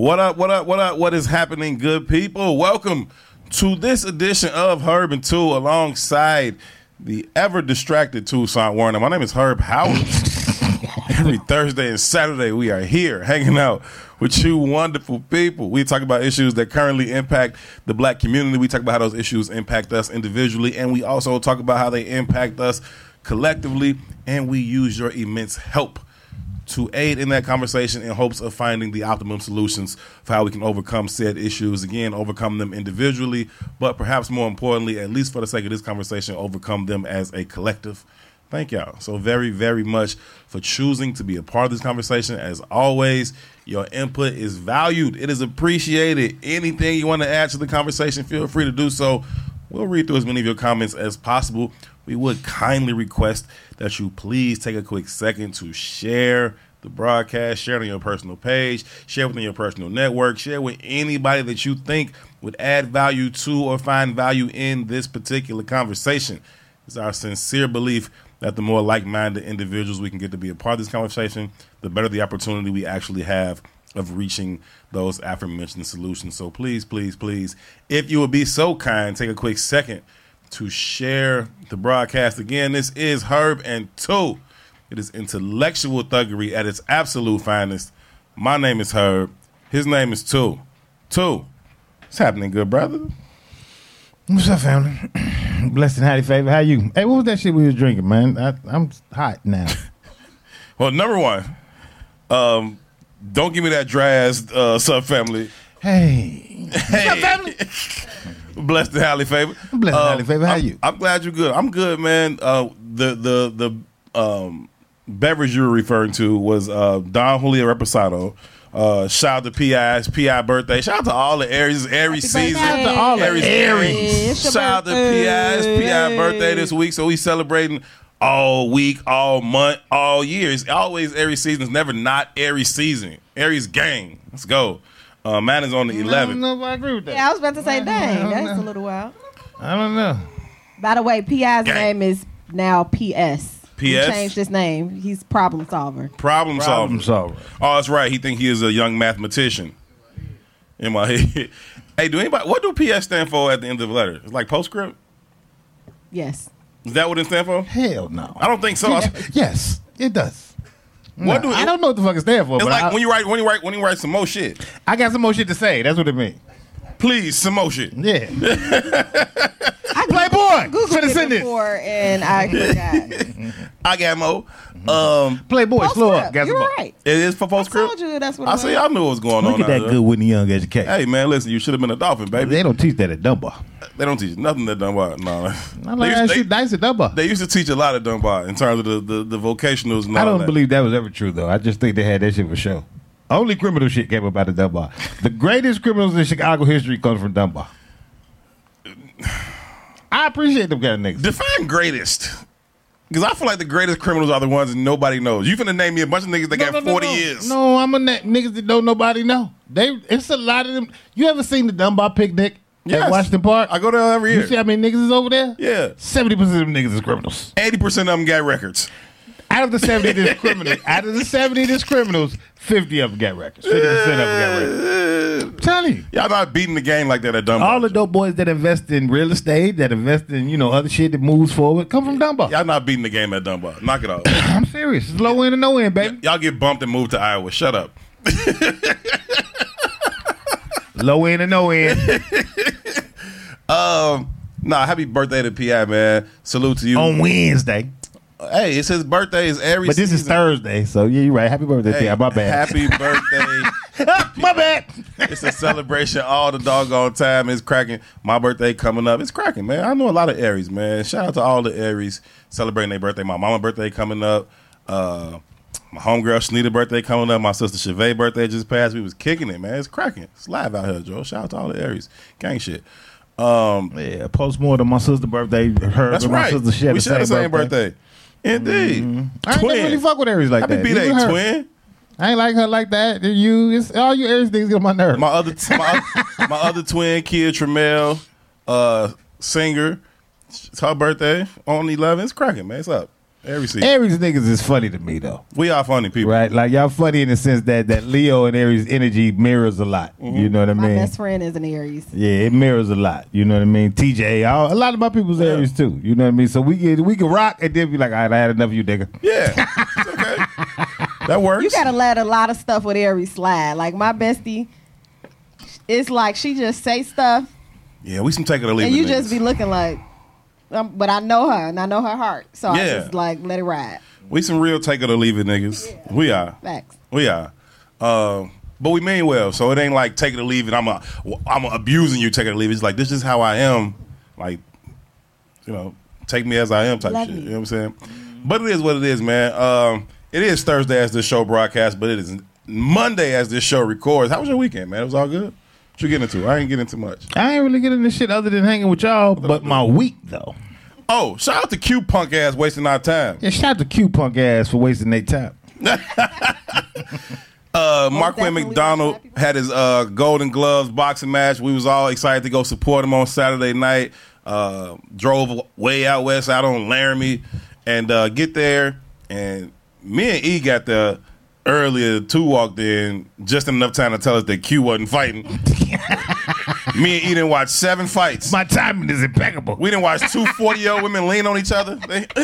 What up, what up, what up, what is happening, good people? Welcome to this edition of Herb and Tou alongside the ever distracted Tucson Warner. My name is Herb Howard. Every Thursday and Saturday, we are here hanging out with you wonderful people. We talk about issues that currently impact the black community. We talk about how those issues impact us individually, and we also talk about how they impact us collectively, and we use your immense help to aid in that conversation in hopes of finding the optimum solutions for how we can overcome said issues. Again, overcome them individually, but perhaps more importantly, at least for the sake of this conversation, overcome them as a collective. Thank y'all so very, very much for choosing to be a part of this conversation. As always, your input is valued, it is appreciated. Anything you want to add to the conversation, feel free to do so. We'll read through as many of your comments as possible. We would kindly request that you please take a quick second to share the broadcast, share it on your personal page, share it within your personal network, share with anybody that you think would add value to or find value in this particular conversation. It's our sincere belief that the more like minded individuals we can get to be a part of this conversation, the better the opportunity we actually have of reaching those aforementioned solutions. So please, please, please, if you would be so kind, take a quick second to share the broadcast. Again, this is Herb and Tou. It is intellectual thuggery at its absolute finest. My name is Herb. His name is Tou. Tou. What's happening, good brother? What's up, family? Blessed and highly favored. How you? Hey, what was that shit we was drinking, man? I, I'm hot now. Well, number one, um, don't give me that dry ass uh, sub family. hey, Hey, blessed and highly favored. Blessed and highly favored. How I'm, you? I'm glad you're good. I'm good, man. Uh, the the the um, beverage you were referring to was uh, Don Julio Reposado. Uh, shout out to PI's PI birthday. Shout out to all the Aries Aries season. Shout out to all the Aries. Aries. It's Shout out to. PI's PI birthday this week. So we celebrating all week, all month, all year. It's always Aries season. It's never not Aries season. Aries gang. Let's go. Uh, mine is on the I don't 11th. know if I agree with that. Yeah, I was about to say, I dang, that's know. a little wild. I don't know. By the way, P.I.'s Gang. name is now P.S. He PS? changed his name. He's problem solver. Problem, Problem solver. solver. Oh, that's right. He think he is a young mathematician. In my head. hey, do anybody what do PS stand for at the end of the letter? It's like postscript? Yes. Is that what it stands for? Hell no. I don't think so. I- yes, it does. What do I don't know what the fuck it stands for, It's but like I, when you write when you write when you write some more shit. I got some more shit to say. That's what it means. Please, some more shit. Yeah. I Playboy. Googled Should have it sent this. before and I forgot. I got more. Um, Playboy, slow up. Postscript. You're some right. it is for I told you that's what I it see. was. I knew what was going Look on. at that out there. good Whitney Young education. Hey man, listen. You should have been a dolphin, baby. They don't teach that at Dunbar. They don't teach nothing at Dunbar. No, I they, like used, that they, shit nice at Dunbar. they used to teach a lot at Dunbar in terms of the the, the vocationals. And I all don't that. believe that was ever true though. I just think they had that shit for show. Only criminal shit came up out of Dunbar. The greatest criminals in Chicago history comes from Dunbar. I appreciate them kind of niggas. Define greatest. Because I feel like the greatest criminals are the ones that nobody knows. You finna name me a bunch of niggas that got No, no, no, 40 no. years. No, I'm a na- niggas that don't nobody know. They it's a lot of them. You ever seen the Dunbar picnic Yes. at Washington Park? I go there every year. you see how many niggas is over there? Yeah. Seventy percent of them niggas is criminals. 80% of them got records. Out of the seventy that's criminals, out of the seventy that's criminals, fifty of them got records. Fifty percent of them got records. I'm telling you. Y'all not beating the game like that at Dunbar. All the dope boys that invest in real estate, that invest in you know other shit that moves forward, come from Dunbar. Y'all not beating the game at Dunbar. Knock it off. I'm serious. It's low end and no end, baby. Y'all get bumped and moved to Iowa. Shut up. Low end and no end. Um, nah, happy birthday to Pi, man. Salute to you. on Wednesday, hey, it's his birthday. It's every. but this is. Thursday, so yeah, you're right. Happy birthday, Hey, T.I. My bad. Happy birthday. My bad. it's a celebration all the doggone time. It's cracking. My birthday coming up. It's cracking, man. I know a lot of Aries, man. Shout out to all the Aries celebrating their birthday. My mama birthday coming up. Uh, my homegirl Shanita birthday coming up. My sister Chevette birthday just passed. We was kicking it, man. It's cracking. It's live out here, Joe. Shout out to all the Aries. Gang shit. Um, Yeah, postmortem. My sister's birthday. Her that's and my right. sister share we the share the same same birthday. birthday. Indeed. I ain't Twin. never really fuck with Aries like Happy that. B-Day, Even her. twin. I ain't like her like that. You, it's, all you Aries things get on my nerves. My other my, my other twin, kid, Trammell, uh, singer. It's her birthday on the 11th. It's cracking, man. It's up. Aries season. Aries niggas is funny to me though. We are funny people. Right, like y'all funny in the sense that that Leo and Aries energy mirrors a lot. Mm-hmm. You know what I mean? My mean? best friend is an Aries. Yeah, it mirrors a lot. You know what I mean? TJ, all, a lot of my people's Aries too. You know what I mean? So we can we can rock and then be like, all right, I had enough of you, nigga. Yeah. That works. You gotta let a lot of stuff with Aries slide. Like my bestie, it's like she just say stuff yeah, we some take it or leave it. and it. you just be looking like, um, but I know her and I know her heart, so I Yeah. just like let it ride. We some real take it or leave it niggas. We are. Facts. We are. Um, but we mean well, so it ain't like take it or leave it. I'm a, I'm abusing you, take it or leave it. It's like this is how I am. Like, you know, take me as I am type Love shit. me. You know what I'm saying? But it is what it is, man. Um, it is Thursday as this show broadcasts, but it is Monday as this show records. How was your weekend, man? It was all good. What you getting into? I ain't getting into much. I ain't really getting this shit other than hanging with y'all, but my week though. Oh, shout out to Q punk ass wasting our time. Yeah, shout out to Q punk ass for wasting their time. Uh, Mark Wayne McDonald had his uh, Golden Gloves boxing match. We was all excited to go support him on Saturday night. Uh, drove way out west, out on Laramie, and uh, get there. And me and E got there earlier. Tou walked in just enough time to tell us that Q wasn't fighting. me and E didn't watch seven fights. My timing is impeccable. We didn't watch two 40 year old women lean on each other. They,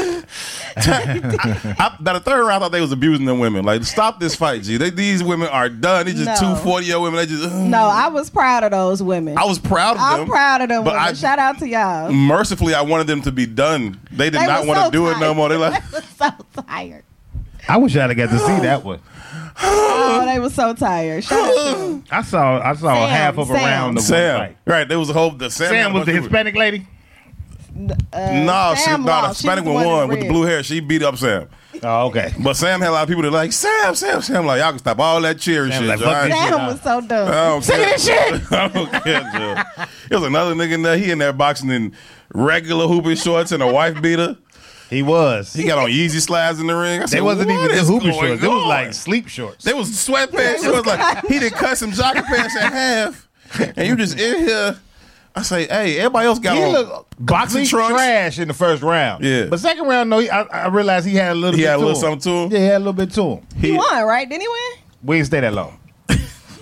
I, by the third round, I thought they was abusing them women. Like, stop this fight, G. They, these women are done. These just No. two 40 year old women. They just. Uh. No, I was proud of those women. I was proud of them. I'm proud of them but women. I- Shout out to y'all. Mercifully, I wanted them to be done. They did They not want to so do it no more. They like, They was so tired. I wish I'd have got to see that one. Oh, they were so tired. Shout out to. I saw I saw Sam, half of a Sam. round of one Sam. fight. Right. There was a whole. The Sam, Sam was the Hispanic lady. Uh, No, she, Sam no, the lost. She Hispanic was one the won with the red. blue hair. She beat up Sam. Oh, okay. But Sam had a lot of people that like, Sam, Sam, Sam. Like, y'all can stop all that cheering Sam shit. like, Joe. fuck I this shit. Sam was so dumb. I don't Say care. shit. I don't care, Joe. There was another nigga in there. He in there boxing in regular hooping shorts and a wife beater. He was. He got on Yeezy slides in the ring. I said, They wasn't "What even is just hooping going shorts. It was like sleep shorts. they was sweatpants. It was like he did cut some jockey pants in half, and you just in here. I say, hey, everybody else got he on boxing trunks. trash in the first round. Yeah. But second round, no, he, I, I realized he had a little He bit had a little him. something to him? Yeah, he had a little bit to him. He won, right? Didn't he win? We didn't stay that long.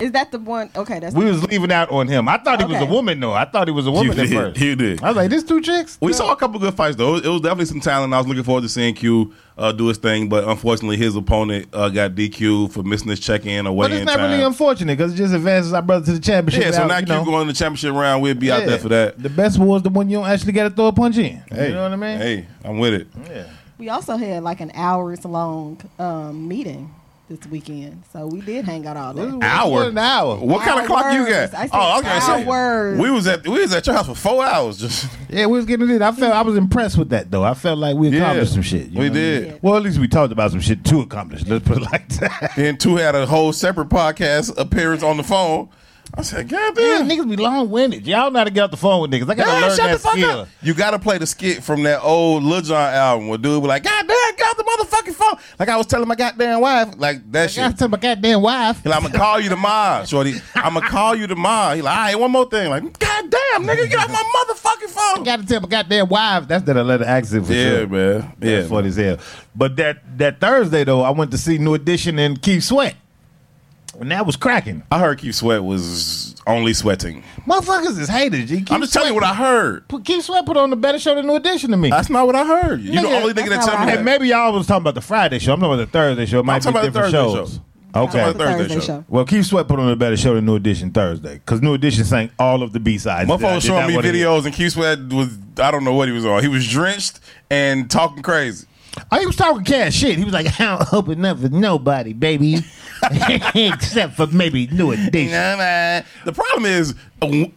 Is that the one? Okay, that's We was leaving out on him. I thought he was Okay. a woman though. I thought he was a woman You at did. first. You did. I was like, this two chicks? We saw a couple good fights though. It was definitely some talent. I was looking forward to seeing Q uh, do his thing, but unfortunately, his opponent uh, got DQ for missing his check-in or But weigh-in it's not time. really unfortunate because it just advances our brother to the championship. yeah, so without, now you Q know, going to the championship round. We'll be out yeah. there for that. The best was the one you don't actually got to throw a punch in. Hey, you know what I mean? Hey, I'm with it. Yeah. We also had like an hours long um, meeting this weekend, so we did hang out all day. Hour? An hour. What kind of clock you Hours. got? I said oh, okay. was gonna hours. we was at we was at your house for four hours. Just Yeah, we was getting it. I felt I was impressed with that though. I felt like we accomplished some shit. you we know? did. Well, at least we talked about some shit to accomplish. Let's put it like that. Then Tou had a whole separate podcast appearance on the phone. I said, God Yeah, damn. niggas be long winded. Y'all know how to get off the phone with niggas. I gotta Man, learn shut that the fuck skill. up. You gotta play the skit from that old Lil Jon album where dude be like, God damn, got the motherfucking phone. Like I was telling my goddamn wife, like that I shit. gotta tell my goddamn wife. He like, I'm gonna call you tomorrow, shorty. I'm gonna call you tomorrow. He like, all right, one more thing. Like, God damn, nigga, get off my motherfucking phone. I gotta tell my goddamn wife. That's that Atlanta accent for Yeah, sure. man. Yeah. That's funny as hell. But that that Thursday though, I went to see New Edition and Keith Sweat. And that was cracking. I heard Keith Sweat was only sweating. Motherfuckers is haters, G. Keith I'm just telling you what I heard. Put Keith Sweat put on a better show than New Edition to me. That's not what I heard. You the Nigga, only nigga that that's tell me what I Hey, that. maybe y'all was talking about the Friday show. I'm talking about the Thursday show. It might I'm be talking about the different Thursday shows. show. Okay. I'm talking about Thursday, Thursday show. show. Well, Keith Sweat put on a better show than New Edition Thursday because New Edition sang all of the B sides. Motherfucker was showing me videos and Keith Sweat was I don't know what he was on. He was drenched and talking crazy. Oh, he was talking cash shit. He was like, "I don't open up for nobody, baby, except for maybe New Edition." Nah, man. The problem is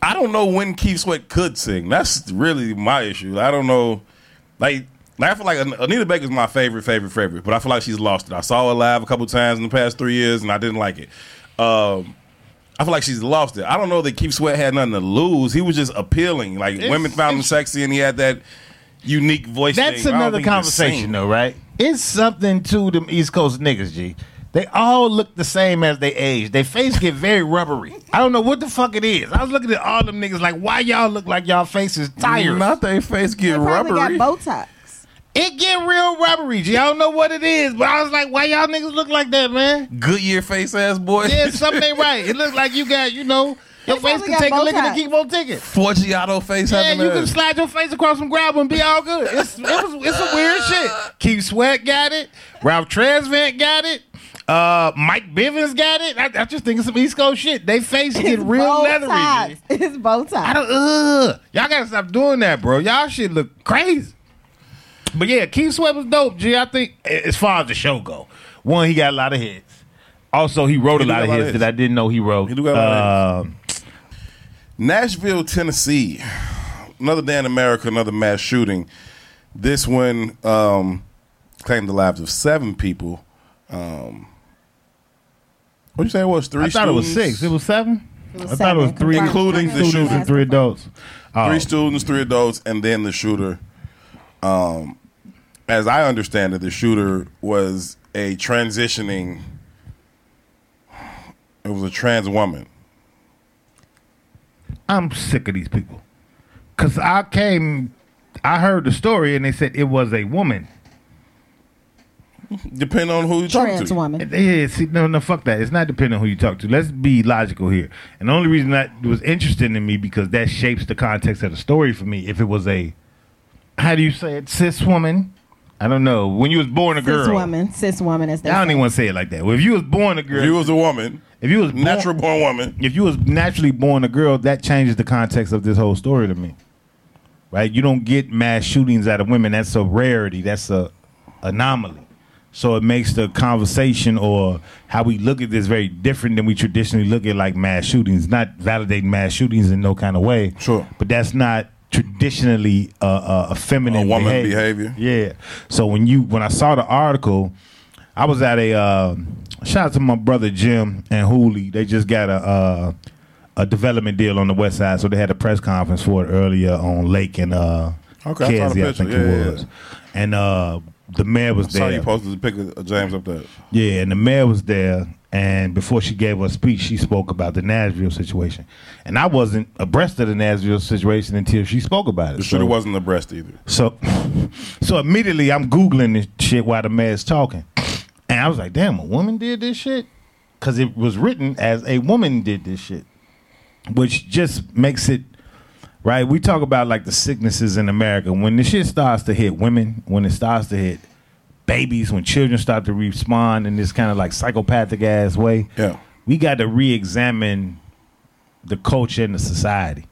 I don't know when Keith Sweat could sing. That's really my issue. I don't know. Like, like I feel like Anita Baker's my favorite, favorite, favorite, but I feel like she's lost it. I saw her live a couple times in the past three years, and I didn't like it. Um, I feel like she's lost it. I don't know that Keith Sweat had nothing to lose. He was just appealing. Like It's- women found him sexy, and he had that unique voice. That's thing. Another think he could conversation, though, right? It's something to them East Coast niggas, G. They all look the same as they age. Their face get very rubbery. I don't know what the fuck it is. I was looking at all them niggas like, why y'all look like y'all faces tired? Not their face get They rubbery. got Botox. It get real rubbery. G. I don't know what it is, but I was like, why y'all niggas look like that, man? Goodyear face ass boy. Yeah, something ain't right. It looks like you got, you know, your face can take a bow lick and ties. keep on ticking. Forgiato face Yeah, having you a- can slide your face across some gravel and be all good. It's it was it's some weird shit. Keith Sweat got it. Ralph Tresvant got it. Uh, Mike Bivins got it. I, I just think it's some East Coast shit. They face get real leathery. ties. G. It's bow I don't. Ugh. Y'all gotta stop doing that, bro. Y'all shit look crazy. But yeah, Keith Sweat was dope. G, I think as far as the show go, one he got a lot of hits. Also, he wrote He a lot of a lot of hits hits. that I didn't know he wrote. He do got a lot of Um, Nashville, Tennessee. Another day in America, another mass shooting. This one um, claimed the lives of seven people. Um, what you say it was? Three I thought it was six. It was seven. It was I thought it was three. Including the students shooter. and three adults. Oh. Three students, three adults, and then the shooter. Um, as I understand it, the shooter was a transitioning. It was a trans woman. I'm sick of these people. Cause I came, I heard the story and they said it was a woman. Depending on who you talk Trans to. woman. Yeah, see, no, no, fuck that. It's not depending on who you talk to. Let's be logical here. And the only reason that was interesting to me because that shapes the context of the story for me. If it was a, how do you say it, cis woman? I don't know. When you was born a girl, Cis woman. Cis woman, as they I don't say. even want to say it like that. Well, if you was born a girl, If you was a woman, if you was born, natural born woman, if you was naturally born a girl, that changes the context of this whole story to me. Right? You don't get mass shootings out of women. That's a rarity. That's a anomaly. So it makes the conversation or how we look at this very different than we traditionally look at like mass shootings. Not validating mass shootings in no kind of way. Sure. But that's not traditionally uh, uh, a feminine A woman behavior. behavior. Yeah. So when you when I saw the article, I was at a uh, shout out to my brother Jim and Hooley. They just got a uh, a development deal on the west side, so they had a press conference for it earlier on Lake and uh, Okay, I saw the I picture. think Yeah, it was. yeah. And uh, the mayor was saw there. you posted the pic of James up there. Yeah, and the mayor was there. And before she gave her speech, she spoke about the Nashville situation. And I wasn't abreast of the Nashville situation until she spoke about it. Shooter So- wasn't abreast either. so, so immediately I'm googling this shit while the man's talking, and I was like, "Damn, a woman did this shit," because it was written as a woman did this shit, which just makes it right. We talk about like the sicknesses in America when the shit starts to hit women, when it starts to hit babies, when children start to respond in this kind of like psychopathic ass way. Yeah. we got to re-examine the culture and the society.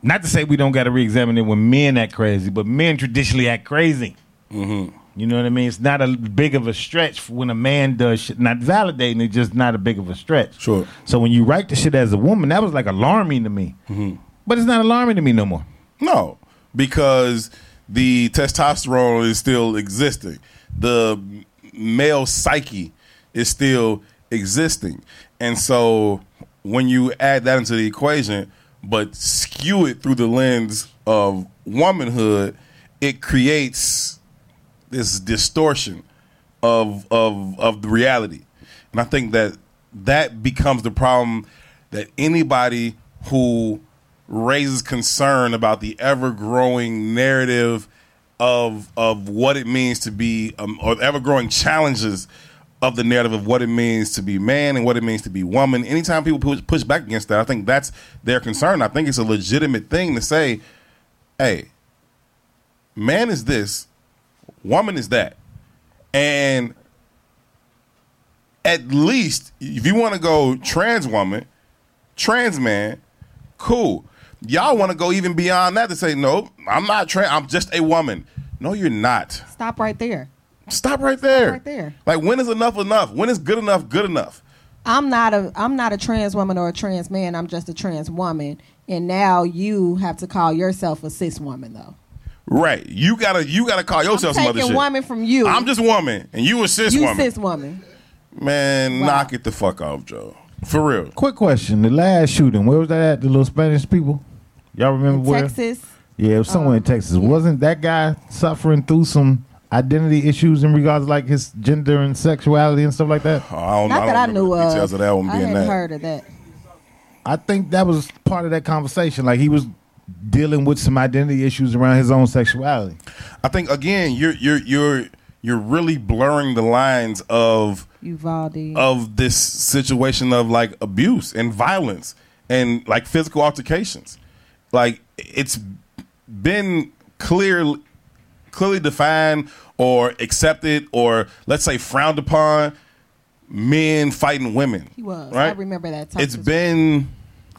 Not to say we don't got to re-examine it when men act crazy, but men traditionally act crazy. Mm-hmm. You know what I mean? It's not a big of a stretch when a man does shit. Not validating it, just not a big of a stretch. Sure. So when you write the shit as a woman, that was like alarming to me. Mm-hmm. But it's not alarming to me no more. No, because the testosterone is still existing. The male psyche is still existing. And so when you add that into the equation, but skew it through the lens of womanhood, it creates this distortion of of of the reality. And I think that that becomes the problem that anybody who raises concern about the ever growing narrative of of what it means to be um, or ever growing challenges of the narrative of what it means to be man and what it means to be woman. Anytime people push, push back against that, I think that's their concern. I think it's a legitimate thing to say, "Hey, man is this, woman is that," and at least if you want to go trans woman, trans man, cool. Y'all want to go even beyond that to say, no, I'm not trans. I'm just a woman. No, you're not. Stop right there. Stop right there. Right there. Like when is enough enough? When is good enough good enough? I'm not a I'm not a trans woman or a trans man. I'm just a trans woman. And now you have to call yourself a cis woman though. Right. You gotta you gotta call yourself I'm some other taking shit. woman from you. I'm just woman, and you a cis you woman. cis woman. Man, Wow. knock it the fuck off, Joe. For real. Quick question: The last shooting, where was that at? The little Spanish people. Y'all remember In where? Texas. Yeah, it was somewhere in Um, Texas. Wasn't that guy suffering through some identity issues in regards to like his gender and sexuality and stuff like that? Oh, I don't, know. Not I that don't I knew the of. details of that one I being hadn't that. heard of that. I think that was part of that conversation. Like he was dealing with some identity issues around his own sexuality. I think again, you're you're you're you're really blurring the lines of Uvalde. of this situation of like abuse and violence and like physical altercations. Like it's been clear clearly defined or accepted or let's say frowned upon men fighting women. He was. Right? I remember that time It's been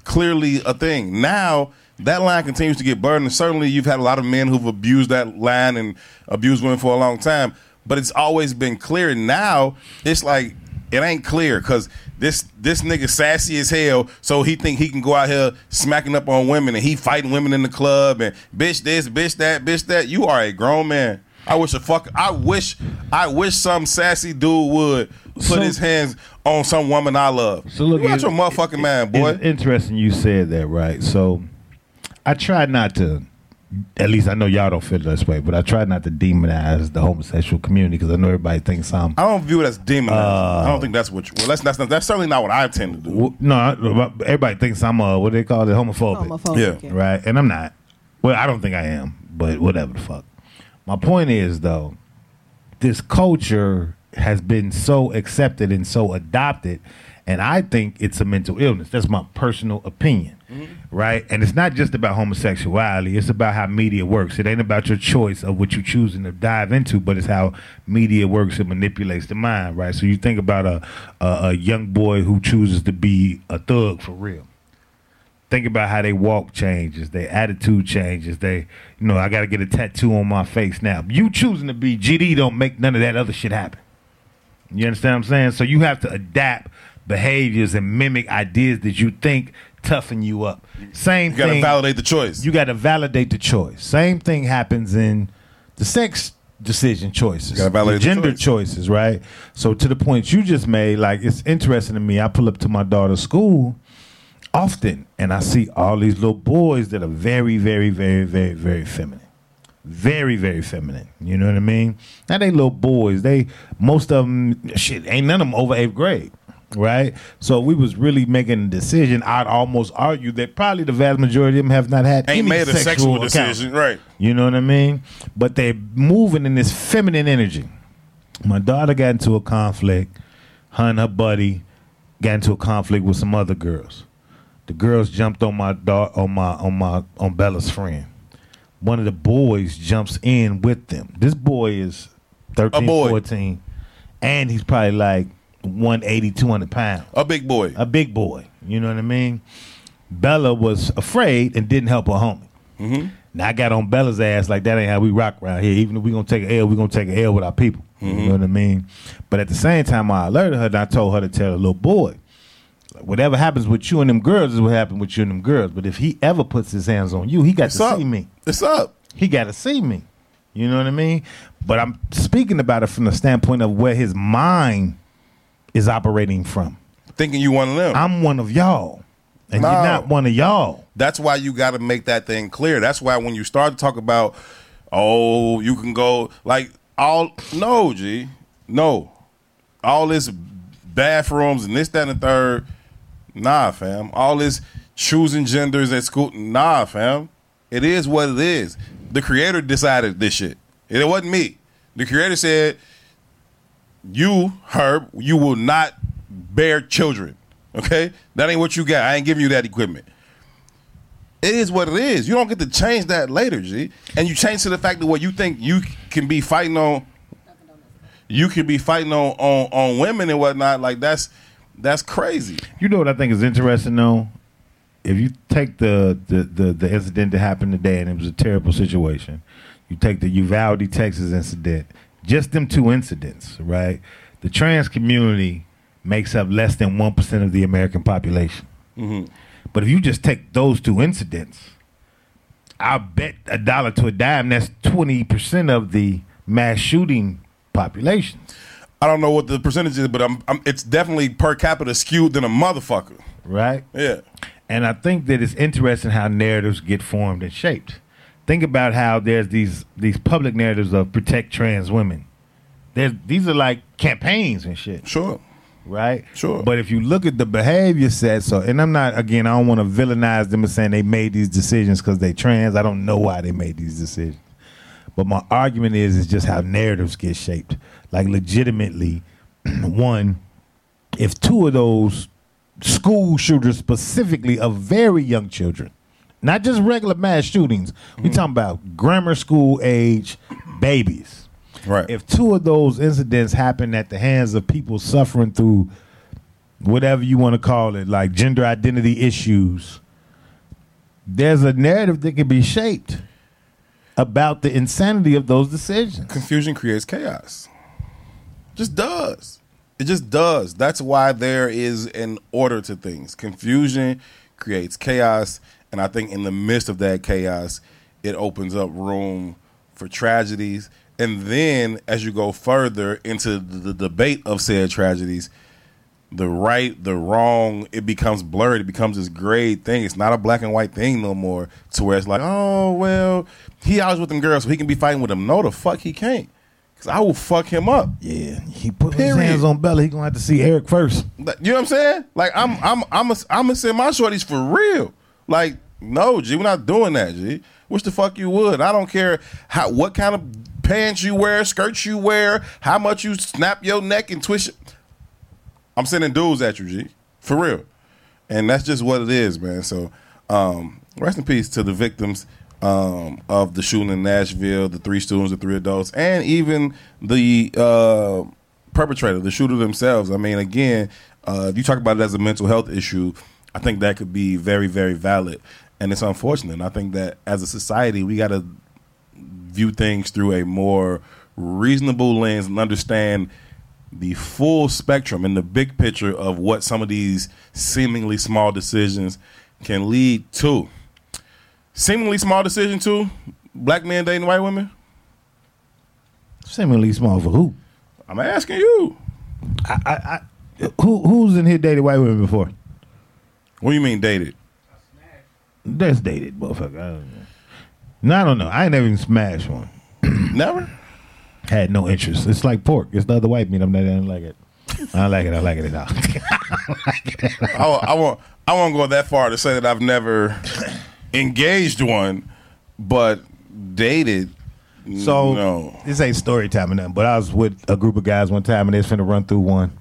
clearly a thing. Now that line continues to get blurred, and certainly you've had a lot of men who've abused that line and abused women for a long time. But it's always been clear. Now it's like it ain't clear because this this nigga sassy as hell, so he think he can go out here smacking up on women and he fighting women in the club and bitch this, bitch that, bitch that. You are a grown man. I wish a fuck. I wish. I wish some sassy dude would put So- his hands on some woman I love. So look, you got it- your motherfucking man, boy. It's interesting you said that, right? So I try not to. At least I know y'all don't feel this way, but I try not to demonize the homosexual community because I know everybody thinks I'm. I don't view it as demon. Uh, I don't think that's what. You, well, that's that's not, that's certainly not what I tend to do. w- No, I- everybody thinks I'm uh, what do they call it, homophobic, homophobic. Yeah. right? And I'm not. Well, I don't think I am, but whatever the fuck. My point is though, this culture has been so accepted and so adopted, and I think it's a mental illness. That's my personal opinion, right? And it's not just about homosexuality; it's about how media works. It ain't about your choice of what you're choosing to dive into, but it's how media works and manipulates the mind, right? So you think about a a, a young boy who chooses to be a thug for real think about how they walk changes, their attitude changes. They, you know, I got to get a tattoo on my face now. You choosing to be GD don't make none of that other shit happen. You understand what I'm saying? So you have to adapt behaviors and mimic ideas that you think toughen you up. Same thing. You got to thing. validate the choice. You got to validate the choice. Same thing happens in the sex decision choices, gotta validate the the gender choice. choices, right? So to the point you just made, like it's interesting to me. I pull up to my daughter's school often, and I see all these little boys that are very, very, very, very, very feminine. Very, very feminine. You know what I mean? Now they little boys. They most of them, shit, ain't none of them over eighth grade, right? So we was really making a decision. I'd almost argue that probably the vast majority of them have not had Ain't any made a sexual decision, right? You know what I mean? But they're moving in this feminine energy. My daughter got into a conflict. Her and her buddy got into a conflict with some other girls. The girls jumped on my da- on my on my on Bella's friend. One of the boys jumps in with them. This boy is 13, A boy. 14, and he's probably like 180, 200 pounds A big boy. a big boy. You know what I mean? Bella was afraid and didn't help her homie. Mm-hmm. Now I got on Bella's ass like that ain't how we rock around here. Even if we gonna take an L, we gonna take an L with our people. You know what I mean? But at the same time, I alerted her and I told her to tell the little boy, like, whatever happens with you and them girls is what happened with you and them girls. But if he ever puts his hands on you, he got It's to up. see me. It's up. He got to see me. You know what I mean? But I'm speaking about it from the standpoint of where his mind is operating from. Thinking you one of them. I'm one of y'all, and No. you're not one of y'all. That's why you got to make that thing clear. That's why when you start to talk about, oh, you can go like all no, G, no, all this bathrooms and this, that, and the third. Nah, fam. All this choosing genders at school. Nah, fam. It is what it is. The creator decided this shit. It wasn't me. The creator said, "You, Herb, you will not bear children." Okay, that ain't what you got. I ain't giving you that equipment it is what it is. You don't get to change that later, G. And you change to the fact that what you think you can be fighting on, you can be fighting on on, on women and whatnot. Like that's that's crazy. You know what I think is interesting though? If you take the the, the, the incident that happened today and it was a terrible situation, you take the Uvalde, Texas incident, just them two incidents, right? The trans community makes up less than one percent of the American population. Mm-hmm. But if you just take those two incidents, I'll bet a dollar to a dime that's twenty percent of the mass shooting population. I don't know what the percentage is, but I'm, I'm it's definitely per capita skewed than a motherfucker. Right? Yeah. And I think that it's interesting how narratives get formed and shaped. Think about how there's these these public narratives of protect trans women. There's these are like campaigns and shit, Sure. right? Sure. But if you look at the behavior set, so and I'm not again, I don't want to villainize them as saying they made these decisions because they trans. I don't know why they made these decisions. But my argument is is just how narratives get shaped. Like legitimately, one, if two of those school shooters specifically of very young children, not just regular mass shootings, we mm-hmm. talking about grammar school age babies. Right. If two of those incidents happen at the hands of people suffering through whatever you want to call it, like gender identity issues, there's a narrative that can be shaped about the insanity of those decisions. confusion creates chaos. Just does. It just does. That's why there is an order to things. Confusion creates chaos, and I think in the midst of that chaos, it opens up room for tragedies. And then as you go further into the, debate of said tragedies, the right, the wrong, it becomes blurred. It becomes this gray thing. It's not a black and white thing no more. To where it's like, oh well, he out with them girls, so he can be fighting with them. No, the fuck he can't, because I will fuck him up. Yeah, he put his hands on Bella. He gonna have to see Eric first. You know what I'm saying? Like I'm I'm I'm a, I'm gonna send my shorties for real. Like no, G, we're not doing that, G. Wish the fuck you would. I don't care how what kind of pants you wear, skirts you wear, how much you snap your neck and twist. It. I'm sending dudes at you, G, for real. And that's just what it is, man. So, um, rest in peace to the victims um, of the shooting in Nashville, the three students, the three adults, and even the uh, perpetrator, the shooter themselves. I mean, again, uh, you talk about it as a mental health issue, I think that could be very, very valid. And it's unfortunate. And I think that as a society, we got to view things through a more reasonable lens and understand the full spectrum and the big picture of what some of these seemingly small decisions can lead to. Seemingly small decision to black men dating white women. Seemingly small for who? I'm asking you. I, I, I who who's in here dated white women before? What do you mean dated? That's dated, motherfucker. I don't know. No, I don't know. I ain't never even smashed one. Never. Had no interest. It's like pork. It's the other white meat. I'm not. I don't like it. I don't like it. I don't like it at all. I, I won't. I won't go that far to say that I've never engaged one, but dated. So no. this ain't story time or nothing, but I was with a group of guys one time and they was finna run through one.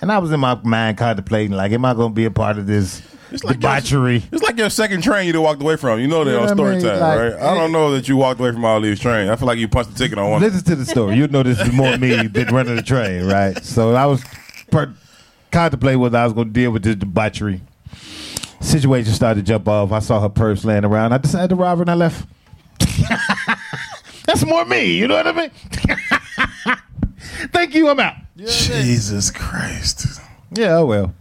And I was in my mind contemplating, like, am I gonna be a part of this It's like debauchery? It's like your second train you walked away from. You know that You know on what I story mean? time, Like, right? I don't know that you walked away from all these trains. I feel like you punched the ticket on one. Listen to the story. You know this is more me than running the train, right? So I was per- contemplating whether I was going to deal with this debauchery. Situation started to jump off. I saw her purse laying around. I decided to rob her and I left. That's more me. You know what I mean? Thank you. I'm out. Jesus Christ. Yeah, oh well.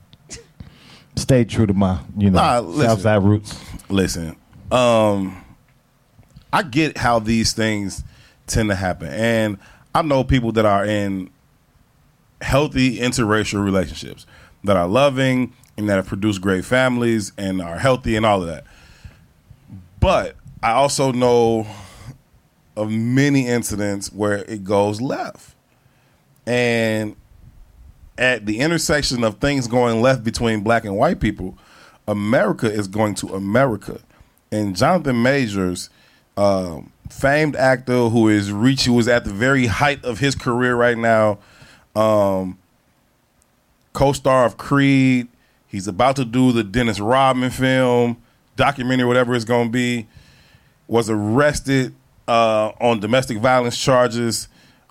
Stay true to my, you know, Nah, listen. Southside roots. Listen, um, I get how these things tend to happen, and I know people that are in healthy interracial relationships that are loving and that have produced great families and are healthy and all of that. But I also know of many incidents where it goes left, and at the intersection of things going left between black and white people, America is going to America. And Jonathan Majors, um, famed actor who is reach who is at the very height of his career right now, um, co-star of Creed. He's about to do the Dennis Rodman film, documentary, whatever it's going to be. Was arrested uh, on domestic violence charges.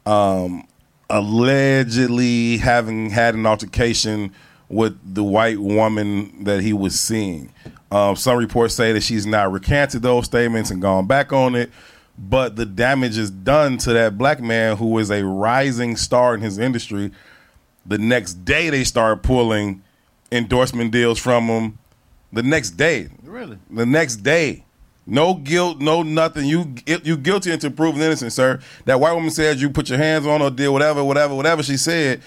Um, allegedly having had an altercation with the white woman that he was seeing. Um, some reports say that she's now recanted those statements and gone back on it, but the damage is done to that black man who is a rising star in his industry. The next day, they start pulling endorsement deals from him. The next day, Really? the next day. No guilt, no nothing. You you guilty until proven innocent, sir. That white woman said you put your hands on her, did whatever, whatever, whatever she said.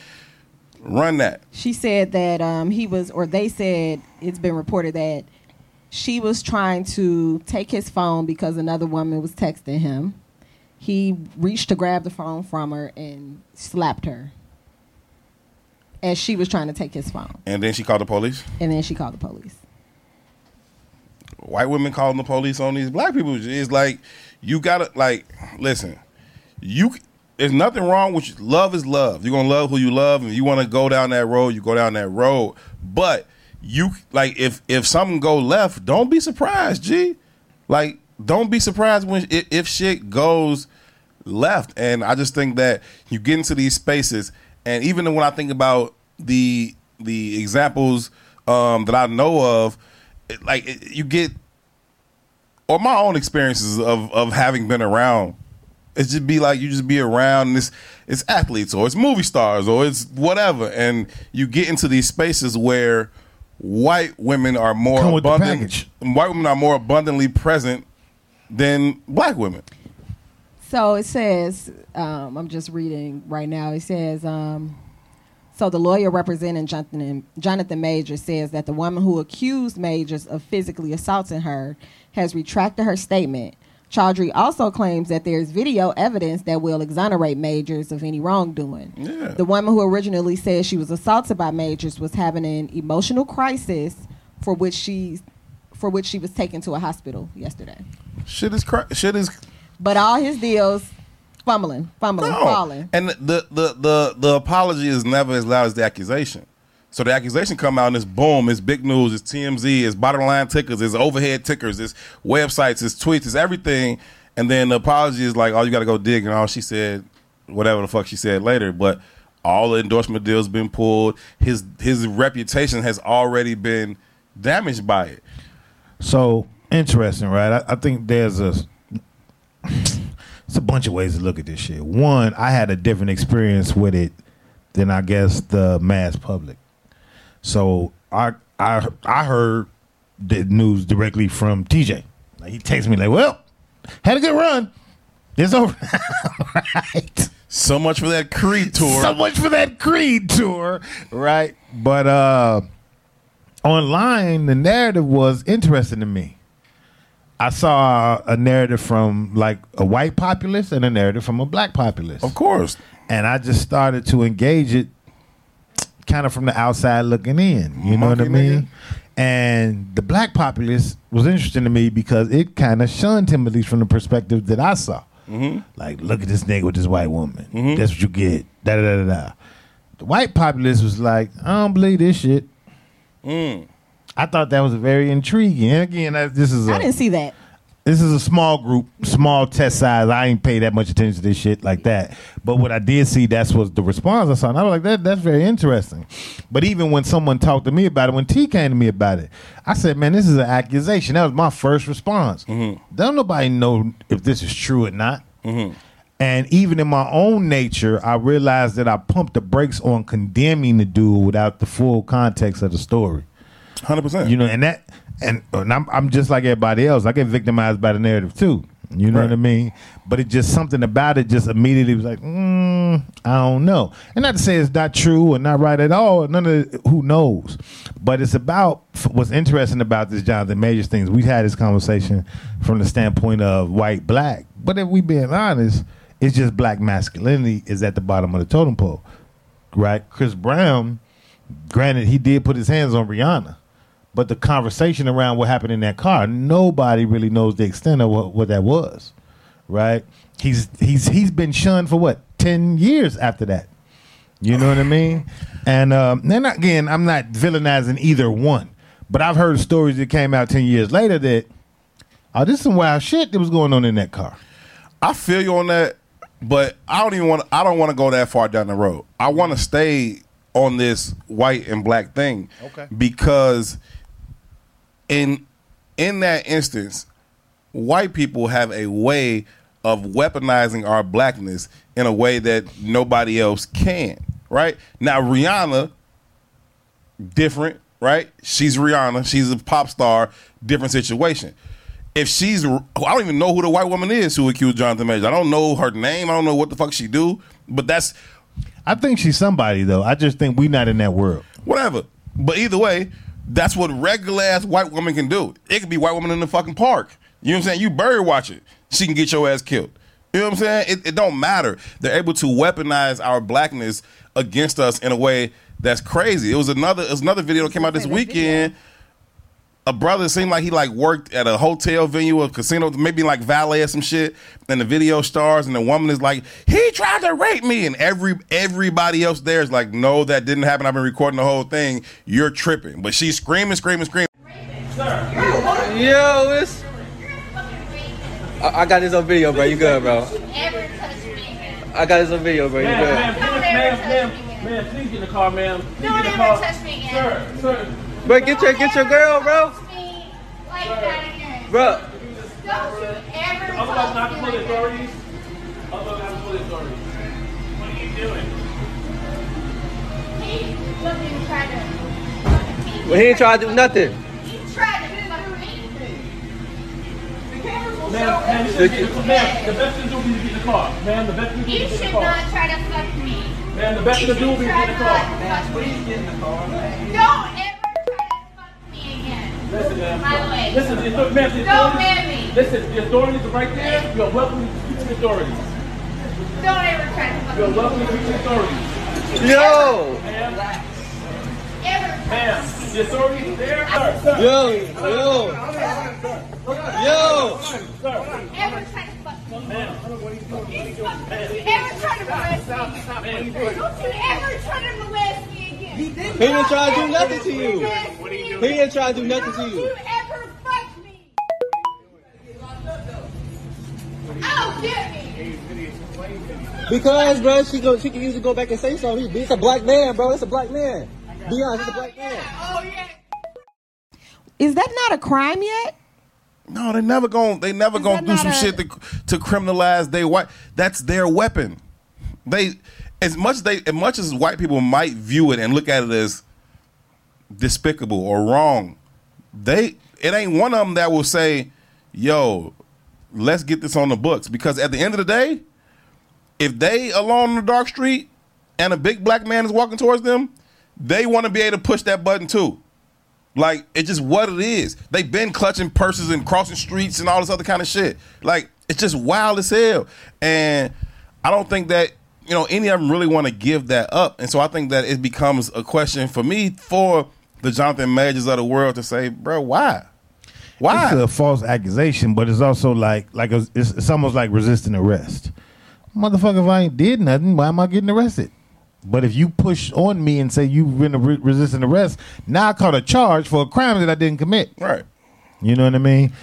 Run that. She said that um, he was, or they said it's been reported that she was trying to take his phone because another woman was texting him. He reached to grab the phone from her and slapped her. as she was trying to take his phone, And then she called the police. and then she called the police. White women calling the police on these black people is like you gotta like listen. You there's nothing wrong with you. love is love. You're gonna love who you love, and you want to go down that road, you go down that road. But you like if if something go left, don't be surprised, G. Like don't be surprised when if, if shit goes left. And I just think that you get into these spaces, and even when I think about the the examples um, that I know of, like you get or my own experiences of of having been around. it just be like you just be around this it's athletes or it's movie stars or it's whatever, and you get into these spaces where white women are more Come with the abundant. package. White women are more abundantly present than black women. So it says, um, I'm just reading right now. It says, um, so the lawyer representing Jonathan, Jonathan Majors says that the woman who accused Majors of physically assaulting her has retracted her statement. Chaudhry also claims that there's video evidence that will exonerate Majors of any wrongdoing. Yeah. The woman who originally said she was assaulted by Majors was having an emotional crisis for which she for which she was taken to a hospital yesterday. Shit is cra- shit is But all his deals, fumbling, fumbling, No. falling. And the, the the the apology is never as loud as the accusation. So the accusation come out and it's boom, it's big news, it's TMZ, it's bottom line tickers, it's overhead tickers, it's websites, it's tweets, it's everything. And then the apology is like, oh, you got to go dig, and all she said, whatever the fuck she said later. But all the endorsement deals been pulled. His his reputation has already been damaged by it. So interesting, right? I, I think there's a it's a bunch of ways to look at this shit. One, I had a different experience with it than I guess the mass public. So I I I heard the news directly from TJ. Like he texted me like, "Well, had a good run. It's over." right. So much for that Creed tour. So much for that Creed tour, right? But uh online, the narrative was interesting to me. I saw a narrative from like a white populist and a narrative from a black populist. of course. And I just started to engage it kind of from the outside looking in. You know what I mean? nigga. And the black populace was interesting to me because it kind of shunned him, at least from the perspective that I saw. Mm-hmm. Like, look at this nigga with this white woman. That's what you get. Da da da da da. The white populace was like, I don't believe this shit. Mm. I thought that was very intriguing. And again, that, this is I a didn't see that. this is a small group, small test size. I ain't pay that much attention to this shit like that. But what I did see, that's was the response I saw. And I was like, that that's very interesting. But even when someone talked to me about it, when T came to me about it, I said, man, this is an accusation. That was my first response. Mm-hmm. Don't nobody know if this is true or not. Mm-hmm. And even in my own nature, I realized that I pumped the brakes on condemning the dude without the full context of the story. Hundred percent. You know, and that, and, and I'm, I'm just like everybody else. I get victimized by the narrative too. You know Right. what I mean? But it just something about it just immediately was like, mm, I don't know. And not to say it's not true or not right at all. None of it, who knows. But it's about what's interesting about this Jonathan Majors things. We've had this conversation from the standpoint of white black. But if we being honest, it's just black masculinity is at the bottom of the totem pole, right? Chris Brown, granted, he did put his hands on Rihanna. But the conversation around what happened in that car, nobody really knows the extent of what, what that was, right? He's he's he's been shunned for what ten years after that. You know what I mean? And um, then again, I'm not villainizing either one, but I've heard stories that came out ten years later that oh, this is some wild shit that was going on in that car. I feel you on that, but I don't even want. I don't want to go that far down the road. I want to stay on this white and black thing, Okay. Because in in that instance, white people have a way of weaponizing our blackness in a way that nobody else can. Right now, Rihanna different, right? She's Rihanna. She's a pop star. Different situation. If she's, I don't even know who the white woman is who accused Jonathan Majors. I don't know her name. I don't know what the fuck she do. But that's I think she's somebody though. I just think we not in that world. whatever. But either way, that's what regular ass white woman can do. It could be white woman in the fucking park. You know what I'm saying? You bird watch it. She can get your ass killed. You know what I'm saying? It, it don't matter. They're able to weaponize our blackness against us in a way that's crazy. It was another it was another video that came out this weekend. A brother seemed like he like worked at a hotel venue or casino, maybe like valet or some shit. And the video stars, and the woman is like, "He tried to rape me," and every everybody else there is like, "No, that didn't happen. I've been recording the whole thing. You're tripping." But she's screaming, screaming, screaming. Yo, it's. I, I got this on video, bro. You good, bro? Ever touch me again. I got this on video, bro. You good? ma'am, Don't ma'am, ever ma'am, touch ma'am, please get in the car, ma'am. Please Don't get in the ever car. touch me again. Sir, sir, Bro, get your get your girl, bro. Touch me like that again. Bro, Don't you ever otherwise not to me call the like that. authorities. Otherwise not to call the authorities. What are you doing? He fucking tried to fuck me. well, he ain't trying to do nothing. He tried to fuck me. Ma'am, ma'am, you should get in the- the best thing to do is get in the car. Ma'am, the best thing to do You is get in should the car. not try to fuck me. Ma'am, the best thing to do should is try get in the not car. to fuck me. Don't ever try Listen, ma'am. My way. Listen, the, ma'am, the Don't authorities. man me. Listen, the authorities are right there. You're welcome to speak to the authorities. Don't ever try to fuck You're welcome to speak to the authorities. Yo, Ma'am, Ever ma'am, the authorities are there. Sir, sir, yo, yo, yo. ever try to fuck me. ma'am. Don't you ever try to molest me. Don't you ever try to molest me again. He didn't try to do nothing to you. He didn't try to do nothing to you you. ever fuck me. Oh, get me. Because, bro, she go, she can usually go back and say something. It's a black man, bro. It's a black man. Be honest, it's a black oh, man. Oh, yeah. Is that not a crime yet? No, they never going they never Is gonna that do not some a- shit to to criminalize they white. That's their weapon. They as much as they as much as white people might view it and look at it as despicable or wrong, they it ain't one of them that will say, "Yo, let's get this on the books." Because at the end of the day, if they alone on the dark street and a big black man is walking towards them, they want to be able to push that button too. Like it's just what it is. They've been clutching purses and crossing streets and all this other kind of shit. Like it's just wild as hell. And I don't think that you know any of them really want to give that up. And so I think that it becomes a question for me for the Jonathan Majors of the world to say, bro, why? Why? It's a false accusation, but it's also like like a, it's, it's almost like resisting arrest. Motherfucker, if I ain't did nothing, why am I getting arrested? But if you push on me and say you've been a re- resisting arrest, now I caught a charge for a crime that I didn't commit. right. You know what I mean?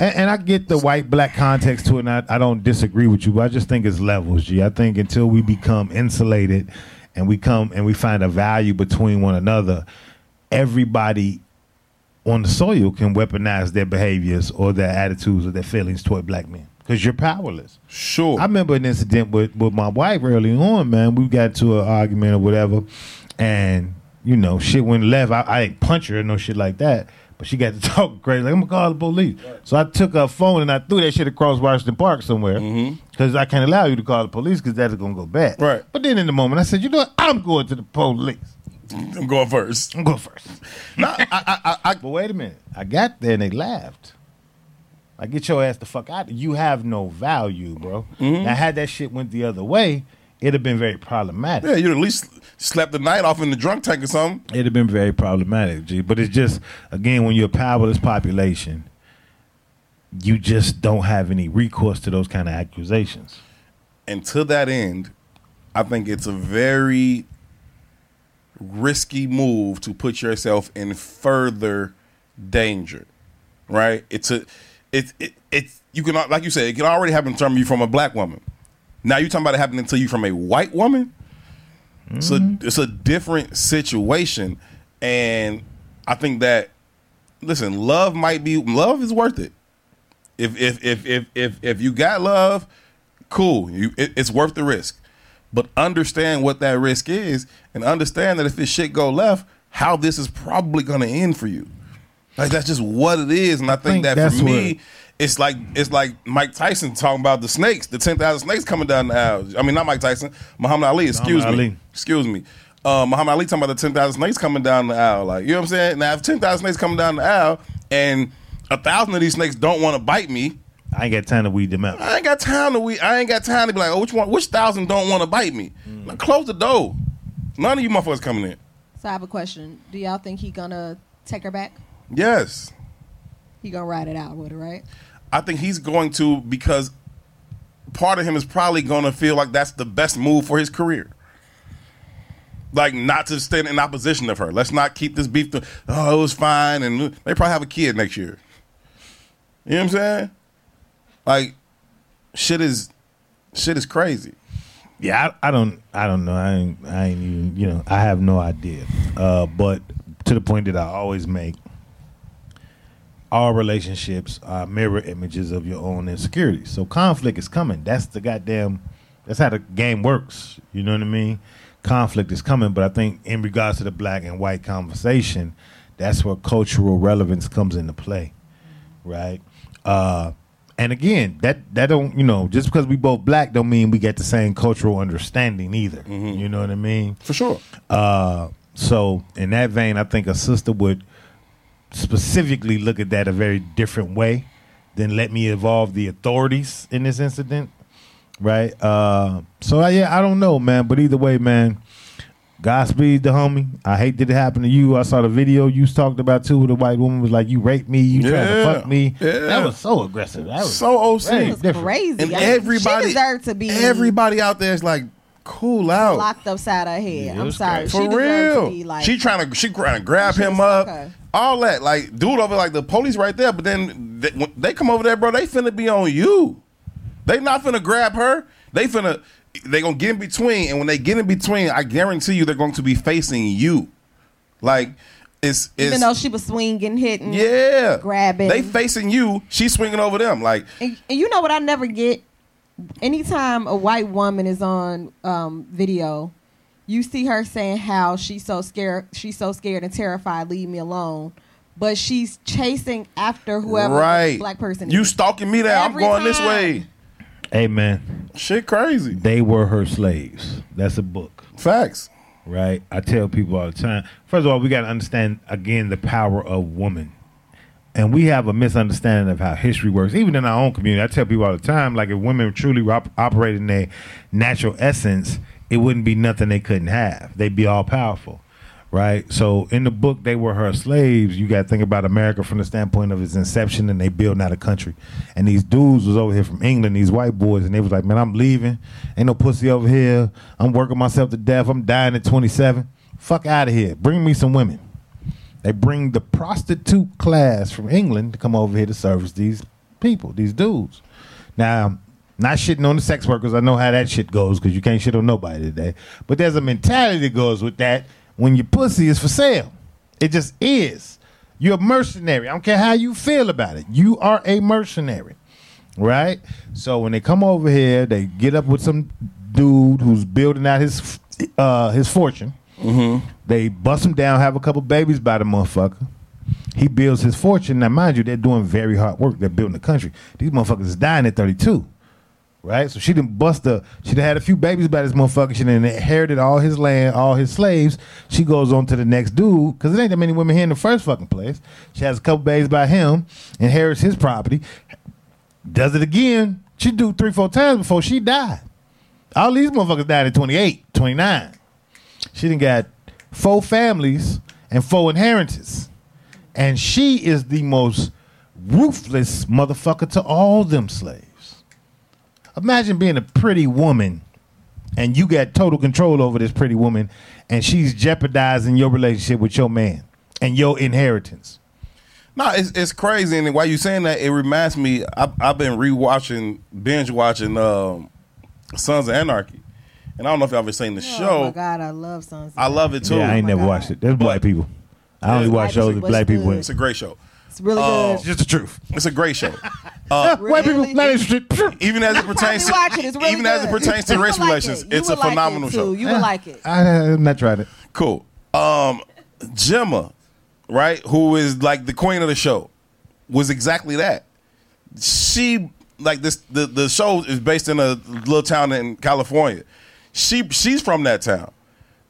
And, and I get the white black context to it, and I, I don't disagree with you, but I just think it's levels, G. I think until we become insulated and we come and we find a value between one another, everybody on the soil can weaponize their behaviors or their attitudes or their feelings toward black men because you're powerless. Sure. I remember an incident with, with my wife early on, man. We got to an argument or whatever, and you know, shit went left. I, I ain't punch her or no shit like that, but she got to talk crazy. Like I'm gonna call the police. So I took her phone and I threw that shit across Washington Park somewhere mm-hmm. because I can't allow you to call the police because that's gonna go bad. Right. But then in the moment, I said, you know what? I'm going to the police. I'm going first. I'm going first. no, I, I, I, I, But wait a minute. I got there and they laughed. Like, get your ass the fuck out. You have no value, bro. Mm-hmm. Now, had that shit went the other way, it'd have been very problematic. yeah, you'd at least slept the night off in the drunk tank or something. It'd have been very problematic, G. But it's just, again, when you're a powerless population, you just don't have any recourse to those kind of accusations. And to that end, I think it's a very risky move to put yourself in further danger. Right? It's a it's it, it's you can like you said, it can already happen to you from a black woman. Now you're talking about it happening to you from a white woman. So mm-hmm. it's a different situation. And I think that listen, love might be love is worth it. If if if if if, if you got love, cool. You it, it's worth the risk. But understand what that risk is and understand that if this shit go left, how this is probably gonna end for you. Like that's just what it is. And I think, think that that's for me, what- it's like it's like Mike Tyson talking about the snakes, the ten thousand snakes coming down the aisle. I mean, not Mike Tyson, Muhammad Ali. Excuse Muhammad me. Ali. Excuse me. Uh, Muhammad Ali talking about the ten thousand snakes coming down the aisle. Like you know what I'm saying? Now, if ten thousand snakes coming down the aisle and a thousand of these snakes don't want to bite me, I ain't got time to weed them out. I ain't got time to weed. I ain't got time to be like, oh, which one? Which thousand don't want to bite me? Like, close the door. None of you motherfuckers coming in. So I have a question. Do y'all think he gonna take her back? Yes. He gonna ride it out with her, right? I think he's going to because part of him is probably going to feel like that's the best move for his career. Like not to stand in opposition of her. Let's not keep this beef. To, oh, it was fine, and they probably have a kid next year. You know what I'm saying? Like, shit is, shit is crazy. Yeah, I, I don't, I don't know. I ain't, I ain't even, you know, I have no idea. Uh, but to the point that I always make, all relationships are mirror images of your own insecurities. So conflict is coming. That's the goddamn. That's how the game works. You know what I mean? Conflict is coming, but I think in regards to the black and white conversation, that's where cultural relevance comes into play, right? Uh, and again, that that don't you know just because we both black don't mean we get the same cultural understanding either. You know what I mean? For sure. Uh, so in that vein, I think a sister would specifically look at that a very different way than let me involve the authorities in this incident, right? Uh, so I, yeah, I don't know, man. But either way, man, Godspeed the homie. I hate that it happened to you. I saw the video you talked about too. Where the white woman was like, "You raped me. You tried to fuck me." Yeah. That was so aggressive. That was So OC. very It was crazy. And I mean, everybody, she deserved to be everybody out there is like, cool out. locked upside her head. Yeah, I'm sorry. crazy. For she real. to be like she trying to she trying to grab him up. stuck her. All that. Like, dude over like the police right there, but then they, when they come over there, bro, they finna be on you. They not finna grab her. They finna they gonna get in between. And when they get in between, I guarantee you they're going to be facing you. Like it's it's even though she was swinging, hitting, yeah. grabbing. They facing you, she's swinging over them. Like And, and you know what I never get? Anytime a white woman is on um, video, you see her saying how she's so scared, she's so scared and terrified, leave me alone. But she's chasing after whoever right. the black person Is. You stalking me there. I'm Every going this way. Amen. Shit crazy. they were her slaves. That's a book. Facts. right? I tell people all the time. First of all, we got to understand again the power of woman, and we have a misunderstanding of how history works. Even in our own community, I tell people all the time, like if women truly op- operated in their natural essence, it wouldn't be nothing they couldn't have. They'd be all powerful. Right, so in the book, they were her slaves. You got to think about America from the standpoint of its inception, and they building out a country. And these dudes was over here from England, these white boys, and they was like, "Man, I'm leaving. Ain't no pussy over here. I'm working myself to death. I'm dying at 27. Fuck out of here. Bring me some women." They bring the prostitute class from England to come over here to service these people, these dudes. Now, not shitting on the sex workers. I know how that shit goes because you can't shit on nobody today. But there's a mentality that goes with that when your pussy is for sale. It just is. You're a mercenary. I don't care how you feel about it. You are a mercenary. Right? So when they come over here, they get up with some dude who's building out his uh, his fortune. Mm-hmm. They bust him down, have a couple babies by the motherfucker. He builds his fortune. Now, mind you, they're doing very hard work. They're building the country. These motherfuckers is dying at 32. Right? So she didn't bust the she done had a few babies by this motherfucker. She done inherited all his land, all his slaves. She goes on to the next dude, because there ain't that many women here in the first fucking place. She has a couple babies by him, inherits his property, does it again. She do three, four times before she died. All these motherfuckers died at 28, 29. She done got four families and four inheritances. And she is the most ruthless motherfucker to all them slaves. Imagine being a pretty woman and you got total control over this pretty woman and she's jeopardizing your relationship with your man and your inheritance. No, it's it's crazy. And while you saying that, it reminds me. I, I've been rewatching, binge watching um, Sons of Anarchy, and I don't know if y'all ever seen the Oh show. Oh my God, I love Sons. I love it too. yeah, I ain't my never God. watched it. There's black people. I only watch shows with White black people in It's a great show. It's really Oh. It's good. just the truth. It's a great show. White people not interested. Even as it pertains to it. Really even as it pertains to race like relations, it. It's a would like it, phenomenal too. show. You would like it. I, I'm not tried it. Cool. Um, Gemma, right, who is like the queen of the show, was exactly that. She like this. The the show is based in a little town in California. She she's from that town.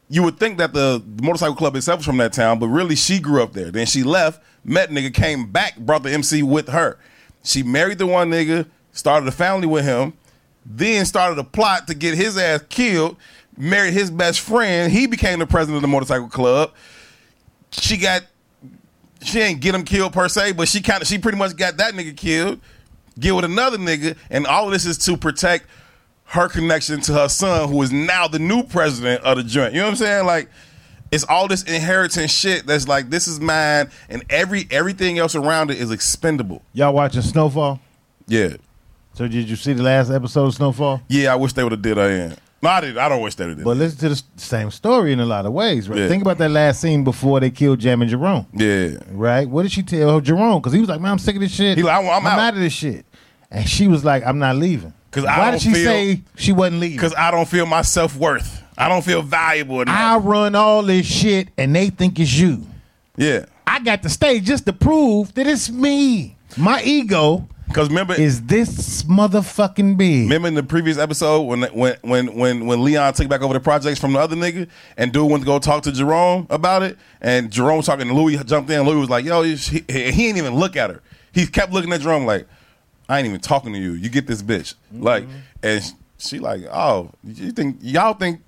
You would think that the motorcycle club itself was from that town, but really she grew up there. Then she left, met nigga, came back, brought the MC with her. She married the one nigga, started a family with him, then started a plot to get his ass killed. married his best friend. He became the president of the motorcycle club. She got she ain't get him killed per se, but she kind of she pretty much got that nigga killed. Get with another nigga, and all of this is to protect her connection to her son, who is now the new president of the joint. You know what I'm saying? Like, it's all this inheritance shit that's like this is mine, and every everything else around it is expendable. Y'all watching Snowfall? Yeah, So did you see the last episode of Snowfall? yeah. I wish they would have did her in. No, I did. I don't wish they would have. But listen to the same story in a lot of ways, right? Yeah. Think about that last scene before they killed Jam and Jerome, Yeah, right? What did she tell Jerome? Because he was like, "Man, I'm sick of this shit. He like, I'm- I'm out." of this shit." And she was like, "I'm not leaving." 'Cause I why did she feel- say she wasn't leaving? because I don't feel my self worth. I don't feel valuable enough. I run all this shit, and they think it's you. yeah, I got to stay just to prove that it's me. My ego because remember, is this motherfucking big. Remember in the previous episode when when when when when Leon took back over the projects from the other nigga and dude went to go talk to Jerome about it and Jerome was talking to Louis jumped in Louis was like yo he, he didn't even look at her he kept looking at Jerome like I ain't even talking to you you get this bitch like mm-hmm. and she like oh you think y'all think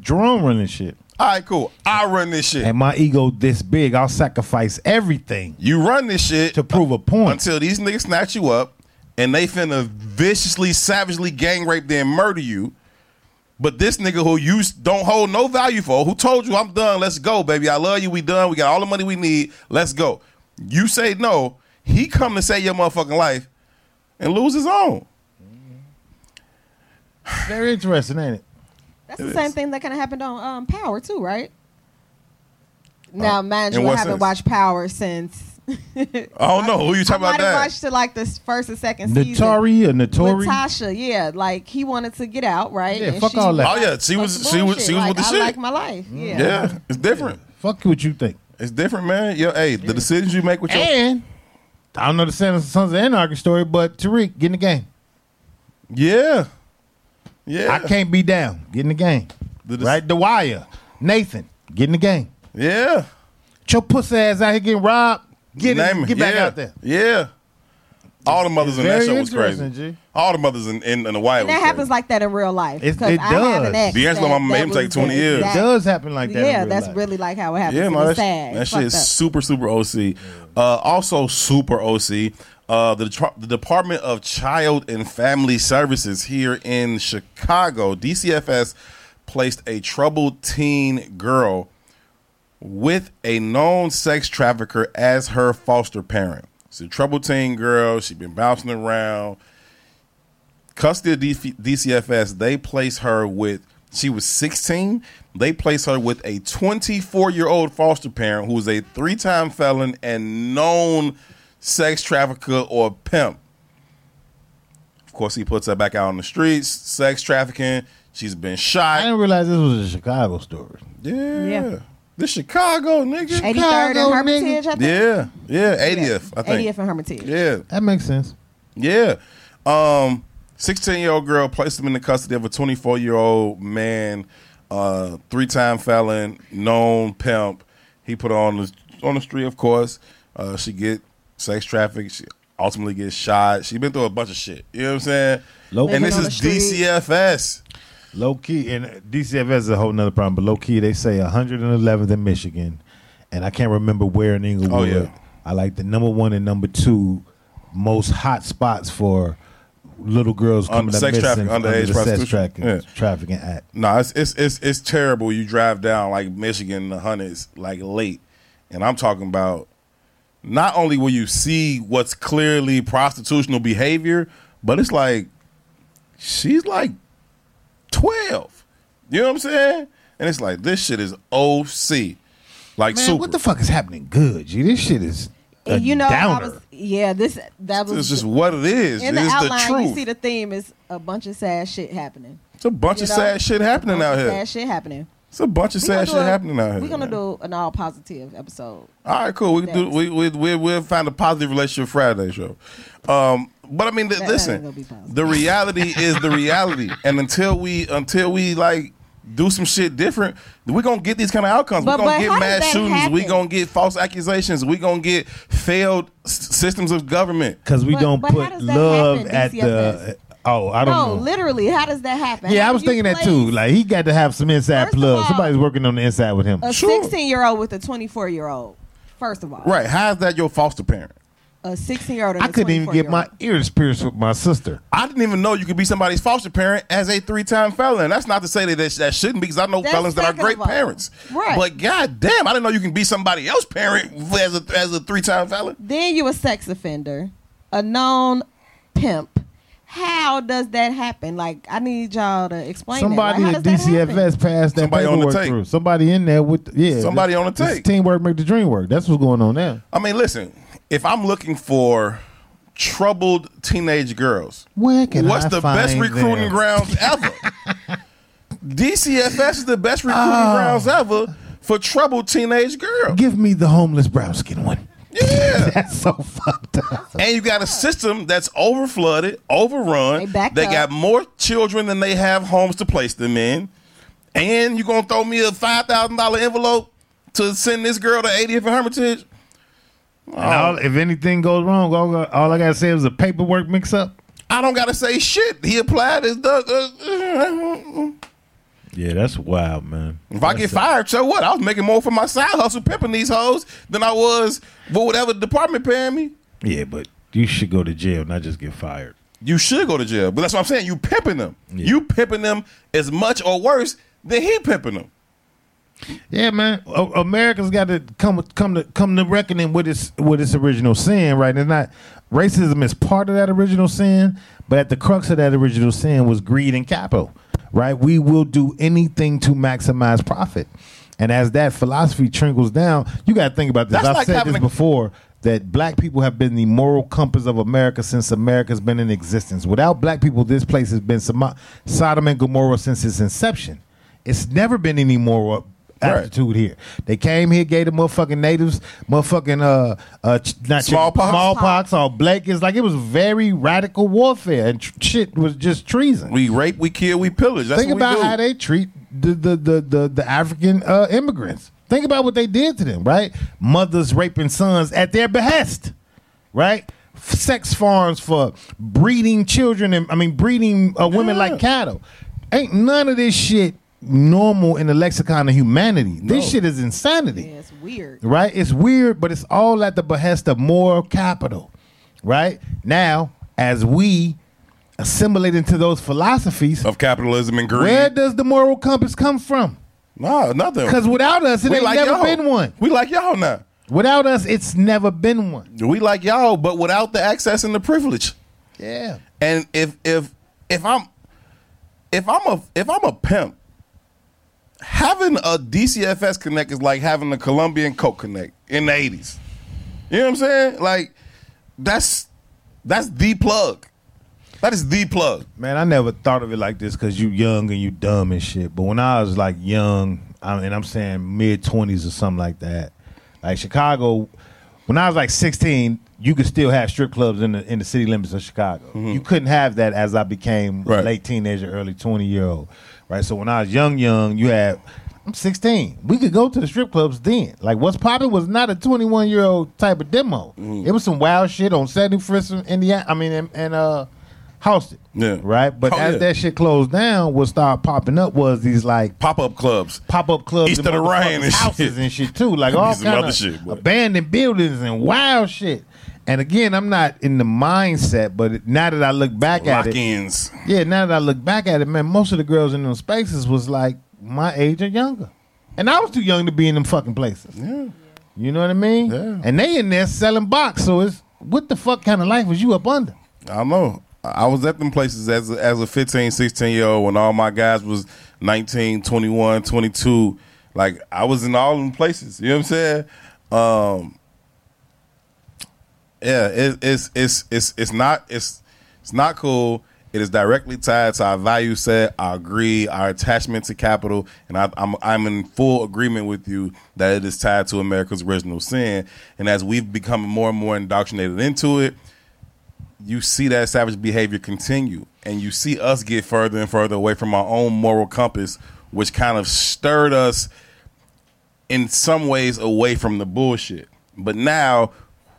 Jerome running shit. all right cool I run this shit And my ego this big, I'll sacrifice everything you run this shit to prove a point. until these niggas snatch you up and they finna viciously, savagely gang rape then murder you. But this nigga who you don't hold no value for, who told you I'm done, let's go, baby. I love you, we done, we got all the money we need, let's go. You say no, he come to save your motherfucking life and lose his own. Very interesting, ain't it? That's It the is. same thing that kind of happened on um, Power too, right? Now, mind in you, I what haven't sense? watched Power since. I don't know who you I talking might about have that. watched it like the first or second season. Notori or With Notori? Tasha, yeah, like he wanted to get out, right? Yeah, fuck all that. Oh, yeah, she was- she was- she was like, with the I shit. like my life. Yeah. yeah, it's different. Fuck what you think. It's different, man. Yo, hey, the decisions you make with your And I don't know the Sons Sons of Anarchy story, but Tariq, get in the game. yeah, yeah. I can't be down. Get in the game. The dec- right? The Wire. Nathan, get in the game. Yeah, Get your pussy ass out here getting robbed. Get it. Get back Yeah. out there. Yeah. All the mothers in that Very show was interesting, crazy. G. All the mothers in, in, in the Wire And was that happens crazy. like that in real life. It- 'Cause it I have an does. ex D'Angelo that- mama made that him take 20 the years. exact- It does happen like that. in Yeah, real that's life. really like how it happens. Yeah, and man, that's, sad. that It's shit is up. super, super OC. Uh, also, super OC. Uh, the, Detro- the Department of Child and Family Services here in Chicago, DCFS, placed a troubled teen girl with a known sex trafficker as her foster parent. It's a troubled teen girl. She's been bouncing around. Custody of DF- DCFS, they place her with, she was 16. They place her with a 24 year old foster parent who is a three time felon and known sex trafficker or pimp. Of course, he puts her back out on the streets, sex trafficking. She's been shot. I didn't realize this was a Chicago story. Yeah. Yeah. The Chicago, nigga. 83rd and Chicago, Hermitage, I think. Yeah. Yeah. 80th, I think. 80th and Hermitage. Yeah. That makes sense. Yeah. Um, 16 year old girl placed him in the custody of a 24 year old man, uh, three time felon, known pimp. He put her on the on the street, of course. Uh, she get sex trafficked. She ultimately gets shot. She been through a bunch of shit. You know what I'm saying? Low- and this Living on is the street. DCFS. Low key, and DCFS is a whole nother problem, but low key, they say 111th in Michigan, and I can't remember where in Englewood. Oh, yeah. I like the number one and number two most hot spots for little girls Under coming up sex trafficking, under underage prostitution. trafficking, Yeah. trafficking act. No, it's, it's it's it's terrible. You drive down like Michigan, the hundreds, like late, and I'm talking about. Not only will you see what's clearly prostitutional behavior, but it's like she's like twelve. You know what I'm saying? And it's like this shit is OC, like Man, super. what the fuck is happening? Good, G. This shit is a you know, downer. I was yeah. This that was it's just what it is. in the it's the outline. you truth. see the theme is a bunch of sad shit happening. it's a bunch You of know? sad shit happening A bunch out of here. Sad shit happening. It's a bunch of We sad shit a- happening out here. We're gonna man. do an all positive episode. All right, cool. We can do we we we we'll find a positive relationship Friday show. Um, but I mean, th- That- that ain't listen, gonna be positive. the reality is the reality, and until we until we like do some shit different, we're gonna get these kind of outcomes. But- we're gonna but get mass that shootings. We happen? gonna get false accusations. We're gonna get failed s- systems of government. Because we But- don't but put love happen, at the DCFS? Oh, I don't no, know. literally, how does that happen? Yeah, How I do was you thinking that place too. Like he got to have some inside First of plug. all- Somebody's working on the inside with him. a Sure. 16 year old with a 24 year old. First of all, Right. How's that your foster parent? a 16 year old. I couldn't even get my ears pierced with my sister. I didn't even know you could be somebody's foster parent as a three-time felon. That's not to say that that, that shouldn't be, because I know That's felons that are second great of all. parents. Right. But god damn, I didn't know you can be somebody else's parent as a as a three-time felon. Then you a sex offender, a known pimp. How does that happen? Like, I need y'all to explain. Somebody that. Like, how at does that? DCFS passed that Somebody on the paperwork tape. through. Somebody in there with yeah. Somebody on the this tape. Teamwork make the dream work. That's what's going on now. I mean, listen, if I'm looking for troubled teenage girls, Where can what's I the best recruiting them? grounds ever? DCFS is the best recruiting Oh. grounds ever for troubled teenage girls. Give me the homeless brown skin one. Yeah. That's so fucked up. And you got a system that's over flooded, overrun. They backed They up. got more children than they have homes to place them in. And you gonna throw me a five thousand dollar envelope to send this girl to 80th and Hermitage? And all, if anything goes wrong, all, I- all I gotta say is a paperwork mix up. I don't gotta say shit. He applied his. Uh, uh, Yeah, that's wild, man. if I get fired, so what? I was making more for my side hustle pimping these hoes than I was for whatever department paying me. Yeah, but you should go to jail, not just get fired. You should go to jail. But that's what I'm saying. You pimping them. Yeah. You pimping them as much or worse than he pimping them. Yeah, man. A- America's got to come come to come to reckoning with its with its original sin, right? It's not racism is part of that original sin, but at the crux of that original sin was greed and capital, right? We will do anything to maximize profit, and as that philosophy trickles down, you got to think about this. That's I've like said this before that black people have been the moral compass of America since America's been in existence. Without black people, this place has been Sodom and Gomorrah since its inception. It's never been any moral Right. aptitude here. They came here, gave the motherfucking natives motherfucking uh uh ch- not Smallpox? smallpox or blankets. Like it was very radical warfare and tr- shit was just treason. We rape, we kill, we pillage. That's Think what about we do. how they treat the the the the, the African uh, immigrants. Think about what they did to them, right? Mothers raping sons at their behest, right? F- Sex farms for breeding children and I mean breeding uh, women like cattle. Ain't none of this shit normal in the lexicon of humanity. This shit is insanity Yeah, it's weird. right? It's weird, but it's all at the behest of moral capital, right? Now, as we assimilate into those philosophies, of capitalism and greed. where does the moral compass come from? no, nothing. Because without us, it we ain't like never y'all. been one. We like y'all now. Without us, it's never been one. We like y'all, but without the access and the privilege. Yeah. And if if if I'm if I'm a if I'm a pimp, having a DCFS connect is like having a Colombian Coke connect in the eighties. You know what I'm saying? Like that's that's the plug. That is the plug. Man, I never thought of it like this because you young and you dumb and shit. But when I was like young, I mean, I'm saying mid twenties or something like that. Like Chicago, when I was like 16, you could still have strip clubs in the in the city limits of Chicago. Mm-hmm. You couldn't have that as I became Right. late teenager, early 20 year old. Right. So when I was young, young, you had. I'm 16. We could go to the strip clubs then. Like, what's popping was not a 21 year old type of demo. It was some wild shit on 71st, Indiana. I mean, and, and uh, Houston. Yeah. Right. But Oh, as yeah. that shit closed down, what started popping up was these like Pop up clubs. pop up clubs, East of the motherfuckers' and houses shit. and shit too, like all kind of shit, abandoned buildings and wild shit. And again, I'm not in the mindset, but now that I look back at Lock it, ins. yeah, now that I look back at it, man, most of the girls in those spaces was like my age or younger, and I was too young to be in them fucking places. Yeah. You know what I mean? Yeah. And they in there selling box, so it's what the fuck kind of life was you up under? I don't know. I was at them places as a, as a 15, 16 year old when all my guys was 19, 21, 22. Like I was in all them places. You know what I'm saying? Um, yeah, it, it's it's it's it's not it's it's not cool. It is directly tied to our value set, our greed, our attachment to capital, and I, I'm I'm in full agreement with you that it is tied to America's original sin. And as we've become more and more indoctrinated into it, you see that savage behavior continue and you see us get further and further away from our own moral compass which kind of stirred us in some ways away from the bullshit but now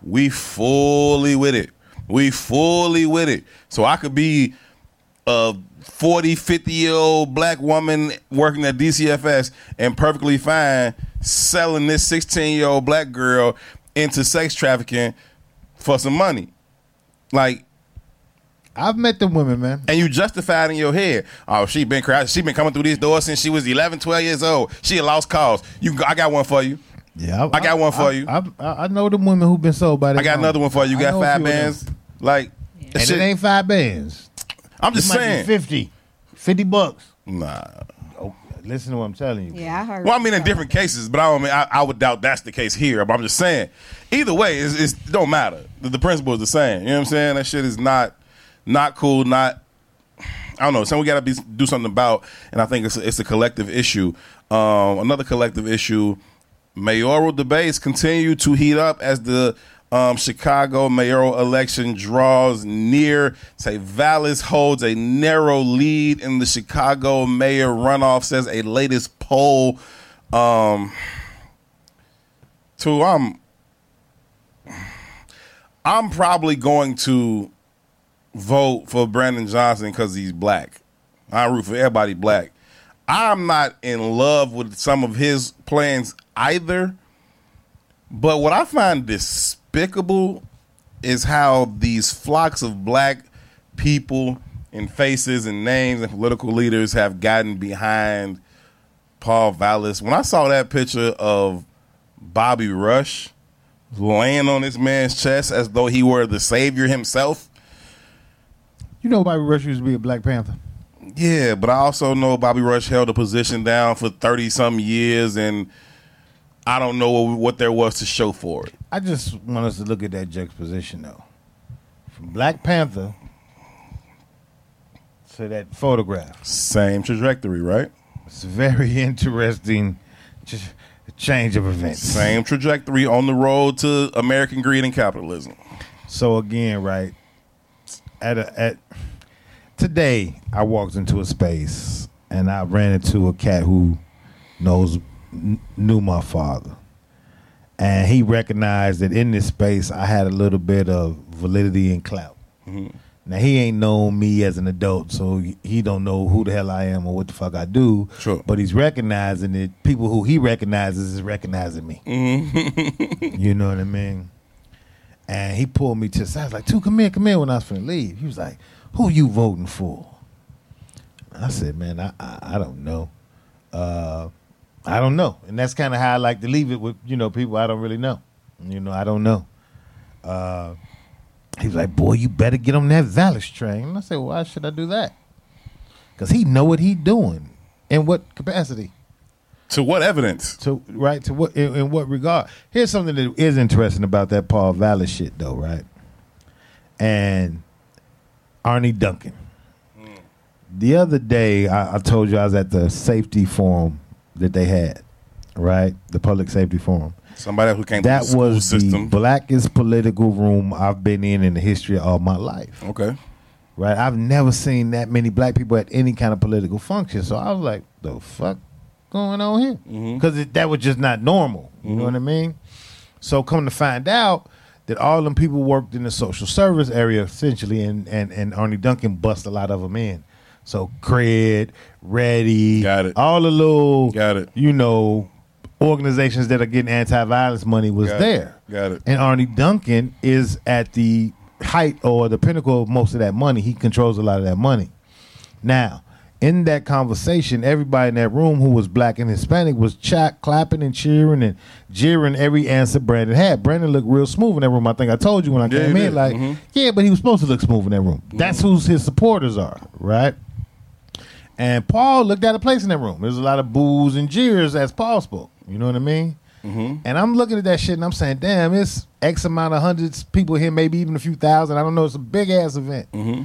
we fully with it we fully with it so i could be a 40, 50 year old black woman working at DCFS and perfectly fine selling this 16 year old black girl into sex trafficking for some money. Like, I've met them women, man. and you justified in your head. Oh, she been cra- she been coming through these doors since she was 11, 12 years old. She a lost cause. You, I got one for you. Yeah, I got one for you. I, I, I know the women who've been sold by that. I got another one for you. You got five few of them. bands. Like, that And shit- it ain't five bands. I'm just It might be saying. 50. 50 bucks. Nah. Oh, listen to what I'm telling you. Yeah, I heard. Well, I mean, in different cases, but I don't mean I, I would doubt that's the case here. But I'm just saying, either way, it's, it's, it don't matter. The, the principle is the same. You know what I'm saying? That shit is not not cool. Not I don't know. Something we got to be do something about, and I think it's a, it's a collective issue. Um, another collective issue: mayoral debates continue to heat up as the um, Chicago mayoral election draws near. Say Vallas holds a narrow lead in the Chicago mayor runoff, says a latest poll. Um, to I'm, I'm probably going to vote for Brandon Johnson because he's black. I root for everybody black. I'm not in love with some of his plans either. But what I find despicable is how these flocks of black people and faces and names and political leaders have gotten behind Paul Vallas. When I saw that picture of Bobby Rush laying on this man's chest as though he were the savior himself, You know Bobby Rush used to be a Black Panther. Yeah, but I also know Bobby Rush held a position down for 30 some years, and I don't know what, what there was to show for it. I just want us to look at that juxtaposition though. From Black Panther to that photograph. Same trajectory, right? It's a very interesting ch- change of events. Same trajectory on the road to American greed and capitalism. So again, right at a, at today, I walked into a space and I ran into a cat who knows kn- knew my father, and he recognized that in this space I had a little bit of validity and clout. Mm-hmm. Now he ain't known me as an adult, so he- don't know who the hell I am or what the fuck I do. Sure. But he's recognizing it. People who he recognizes is recognizing me. Mm-hmm. you know what I mean? And he pulled me to the side. I was like, two, come here, come here when I was finna leave. He was like, who you voting for? I said, man, I I, I don't know. Uh, I don't know. And that's kind of how I like to leave it with, you know, people I don't really know. You know, I don't know. Uh, he was like, boy, you better get on that Vallas train. And I said, why should I do that? Because he know what he doing. In what capacity? To what evidence? to right to what in, in what regard? Here's something that is interesting about that Paul Vallas shit, though, right? And Arne Duncan. The other day, I, I told you I was at the safety forum that they had, right? The public safety forum. Somebody who came That the was the system. blackest political room I've been in in the history of my life okay. right? I've never seen that many black people at any kind of political function. So I was like, the fuck going on here? Mm-hmm. Because that was just not normal. You know mm-hmm. what I mean? So come to find out that all them people worked in the social service area essentially, and and and Arne Duncan bust a lot of them in. So cred, ready, Got it. all the little, Got it. you know, organizations that are getting anti-violence money was Got it. there. Got it. And Arne Duncan is at the height or the pinnacle of most of that money. He controls a lot of that money. Now, in that conversation, everybody in that room who was black and Hispanic was chat, clapping and cheering and jeering every answer Brandon had. Brandon looked real smooth in that room. I think I told you when I Yeah, came in, did. like, Mhm. yeah, but he was supposed to look smooth in that room. Mm-hmm. That's who his supporters are, right? And Paul looked out of place in that room. There was a lot of boos and jeers as Paul spoke. You know what I mean? Mm-hmm. And I'm looking at that shit and I'm saying, damn, it's X amount of hundreds people here, maybe even a few thousand. I don't know. It's a big ass event. Mm-hmm.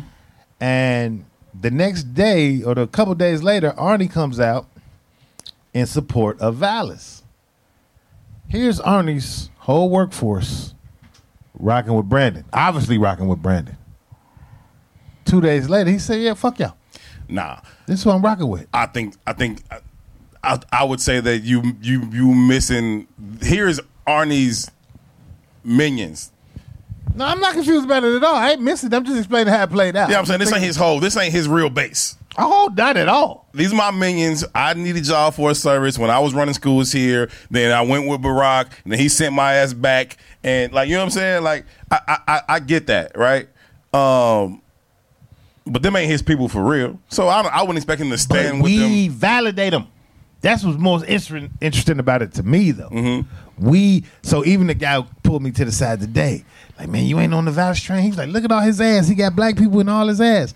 And the next day or the couple days later, Arne comes out in support of Vallas. Here's Arne's whole workforce rocking with Brandon. Obviously rocking with Brandon. Two days later, he said, yeah, fuck y'all. Nah. This is what I'm rocking with. I think I think I, I would say that you you you missing here's Arne's minions. No, I'm not confused about it at all. I ain't missing. I'm just explaining how it played out. Yeah, I'm saying this ain't his whole. This ain't his real base. Oh, not at all. These are my minions. I needed y'all for a service when I was running schools here. Then I went with Barack, and then he sent my ass back. And like you know what I'm saying? Like I I, I, I get that right. Um, but them ain't his people for real. So I don't- I wouldn't expect him to stand But with we them. We validate them. That's what's most inter- interesting about it to me, though. Mm-hmm. We so even the guy pulled me to the side today, like, man, you ain't on the voucher train. He's like, look at all his ass. He got black people in all his ass,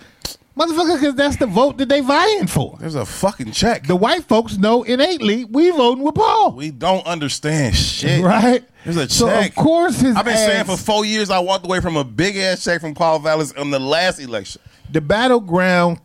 motherfucker. Because that's the vote that they vying for. There's a fucking check. The white folks know innately we voting with Paul, we don't understand shit. right? There's a So check. of course his I've been saying for four years I walked away from a big ass check from Paul Vallas on the last election. the battleground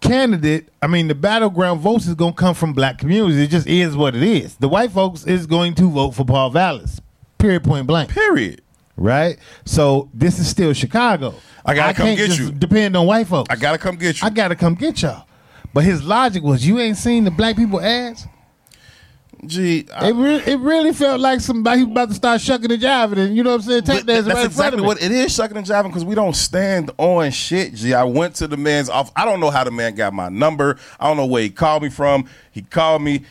candidate, I mean, the battleground votes is going to come from black communities. It just is what it is. The white folks is going to vote for Paul Vallas, period, point blank. Period. Right? So this is still Chicago. I gotta come can't get just you. Depend on white folks. I gotta come get you. I got to come get y'all. But his logic was, you ain't seen the black people ads. Gee, I- It, re- it really felt like somebody was about to start shucking and jiving, and you know what I'm saying? Take But that that's right in front exactly of what it is, shucking and jiving, because we don't stand on shit. G, I went to the man's office. I don't know how the man got my number. I don't know where he called me from. He called me,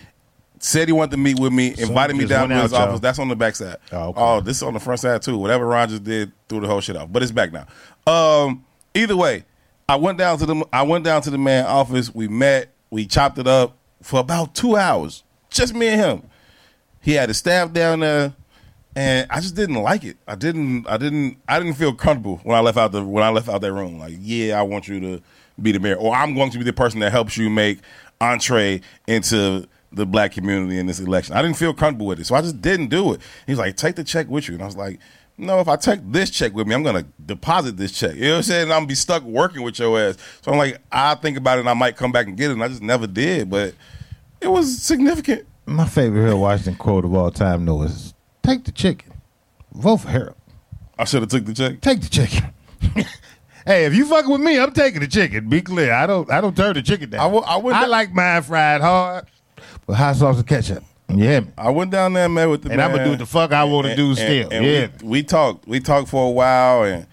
said he wanted to meet with me, invited me down to his office. That's on the back side. Oh, okay. this is on the front side too. Whatever Rogers did threw the whole shit off, but it's back now. Um, either way, I went down to the I went down to the man office. We met. We chopped it up for about two hours, just me and him. He had his staff down there, and I just didn't like it. I didn't. I didn't. I didn't feel comfortable when I left out the when I left out that room. Like, yeah, I want you to be the mayor, or I'm going to be the person that helps you make entree into the black community in this election. I didn't feel comfortable with it, so I just didn't do it. He's like, take the check with you, and I was like. No, if I take this check with me, I'm gonna deposit this check. You know what I'm saying? And I'm gonna be stuck working with your ass. So I'm like, I think about it and I might come back and get it. And I just never did, but it was significant. My favorite Harold Washington quote of all time, though, is take the chicken, vote for Harold. I should have took the check. Take the chicken. hey, if you fucking with me, I'm taking the chicken. Be clear. I don't I don't turn the chicken down. I will- I would- like mine fried hard with hot sauce and ketchup. Me? I went down there man, with the And I'ma do what the fuck I wanna And- do and- still. and Yeah. we, we talked. We talked for a while, and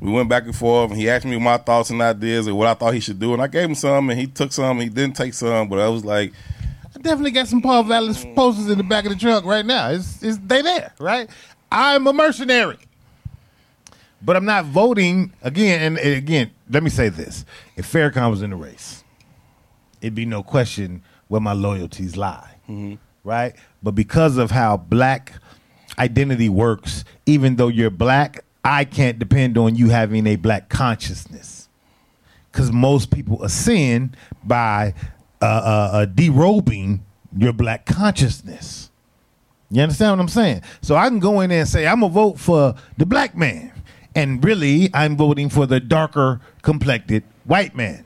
we went back and forth. And he asked me my thoughts and ideas and what I thought he should do, and I gave him some, and he took some. He didn't take some, but I was like, I definitely got some Paul Vallas posters in the back of the truck right now. It's, it's they there, right? I'm a mercenary. But I'm not voting again. And, and again, let me say this: if Farrakhan was in the race, it'd be no question where my loyalties lie, right? But because of how black identity works, even though you're black, I can't depend on you having a black consciousness because most people ascend by uh, uh, uh, derobing your black consciousness. You understand what I'm saying? So I can go in there and say I'm gonna vote for the black man, and really I'm voting for the darker complected white man.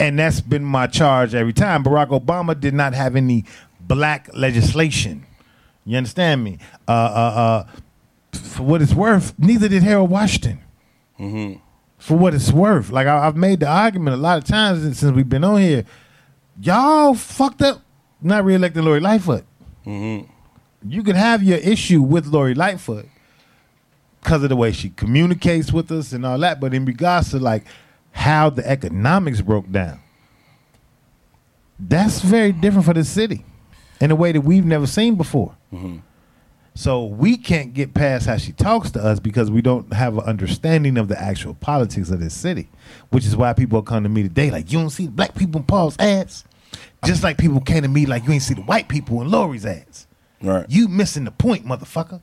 And that's been my charge every time. Barack Obama did not have any black legislation. You understand me? Uh, uh, uh, for what it's worth, neither did Harold Washington for what it's worth. Like I, I've made the argument a lot of times since since we've been on here. Y'all fucked up not reelecting Lori Lightfoot. You can have your issue with Lori Lightfoot because of the way she communicates with us and all that, but in regards to like how the economics broke down, that's very different for the city in a way that we've never seen before. Mm-hmm. So we can't get past how she talks to us because we don't have an understanding of the actual politics of this city, which is why people come to me today like you don't see the black people in Paul's ads, just like people came to me like you ain't see the white people in Lori's ads. right. You missing the point, motherfucker.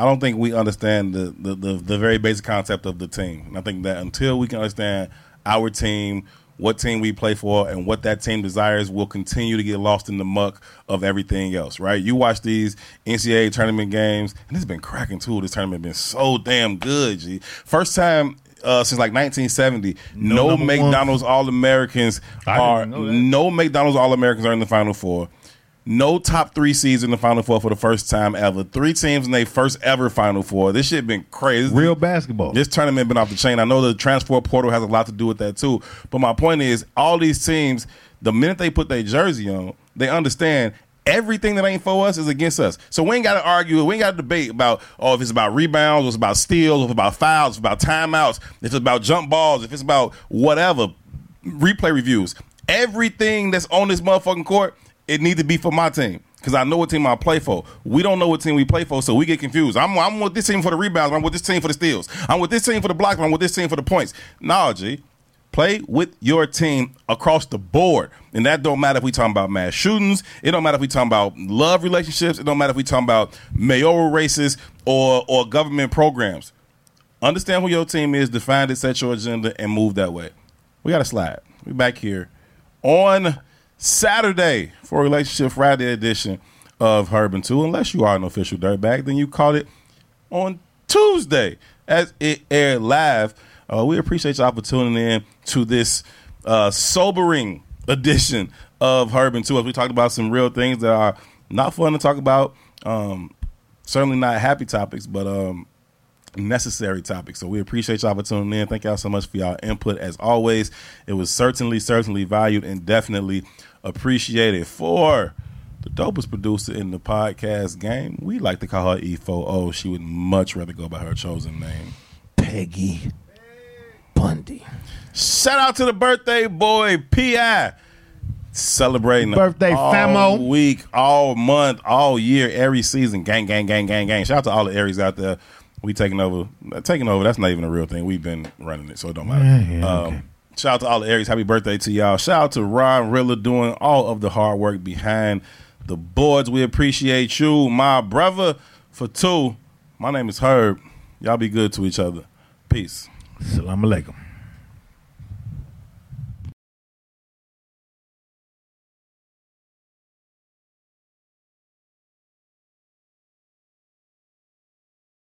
I don't think we understand the, the, the, the very basic concept of the team. And I think that until we can understand our team, what team we play for, and what that team desires, we'll continue to get lost in the muck of everything else, right? You watch these NCAA tournament games, and it's been cracking too. This tournament been so damn good, G. First time uh, since like 1970, No no. McDonald's All Americans are no McDonald's All Americans are in the Final Four. No top three seeds in the Final Four for the first time ever. Three teams in their first ever Final Four. This shit been crazy. Real basketball. This tournament been off the chain. I know the transfer portal has a lot to do with that too. But my point is, all these teams, the minute they put their jersey on, they understand Everything that ain't for us is against us. So we ain't got to argue. We ain't got to debate about oh if it's about rebounds, it's about steals, if it's about fouls, if it's about timeouts, if it's about jump balls, if it's about whatever replay reviews. Everything that's on this motherfucking court, it need to be for my team. Because I know what team I play for. We don't know what team we play for, so we get confused. I'm, I'm with this team for the rebounds. I'm with this team for the steals. I'm with this team for the blocks. I'm with this team for the points. Nah, G. Play with your team across the board. And that don't matter if we talking about mass shootings. It don't matter if we talking about love relationships. It don't matter if we talking about mayoral races or or government programs. Understand who your team is, define it, set your agenda, and move that way. We got a slide. We back here on Saturday for Relationship Friday edition of and Tou. Unless you are an official dirtbag, then you caught it on Tuesday as it aired live. Uh, we appreciate y'all for tuning in to this uh, sobering edition of and Tou as we talked about some real things that are not fun to talk about. Um, certainly not happy topics, but um, necessary topics. So we appreciate y'all for tuning in. Thank y'all so much for y'all input as always. It was certainly, certainly valued and definitely appreciated. For the dopest producer in the podcast game, we like to call her E4O. She would much rather go by her chosen name. Peggy Bundy. Shout out to the birthday boy, P.I. Celebrating Birthday, all famo. week, all month, all year, every season. Gang, gang, gang, gang, gang. Shout out to all the Aries out there. We taking over. Taking over. That's not even a real thing. We've been running it, so it don't matter. Yeah, yeah, um, okay. Shout out to all the Aries. Happy birthday to y'all. Shout out to Ron Rilla doing all of the hard work behind the boards. We appreciate you, my brother. For Tou, my name is Herb. Y'all be good to each other. Peace. Salam alaikum.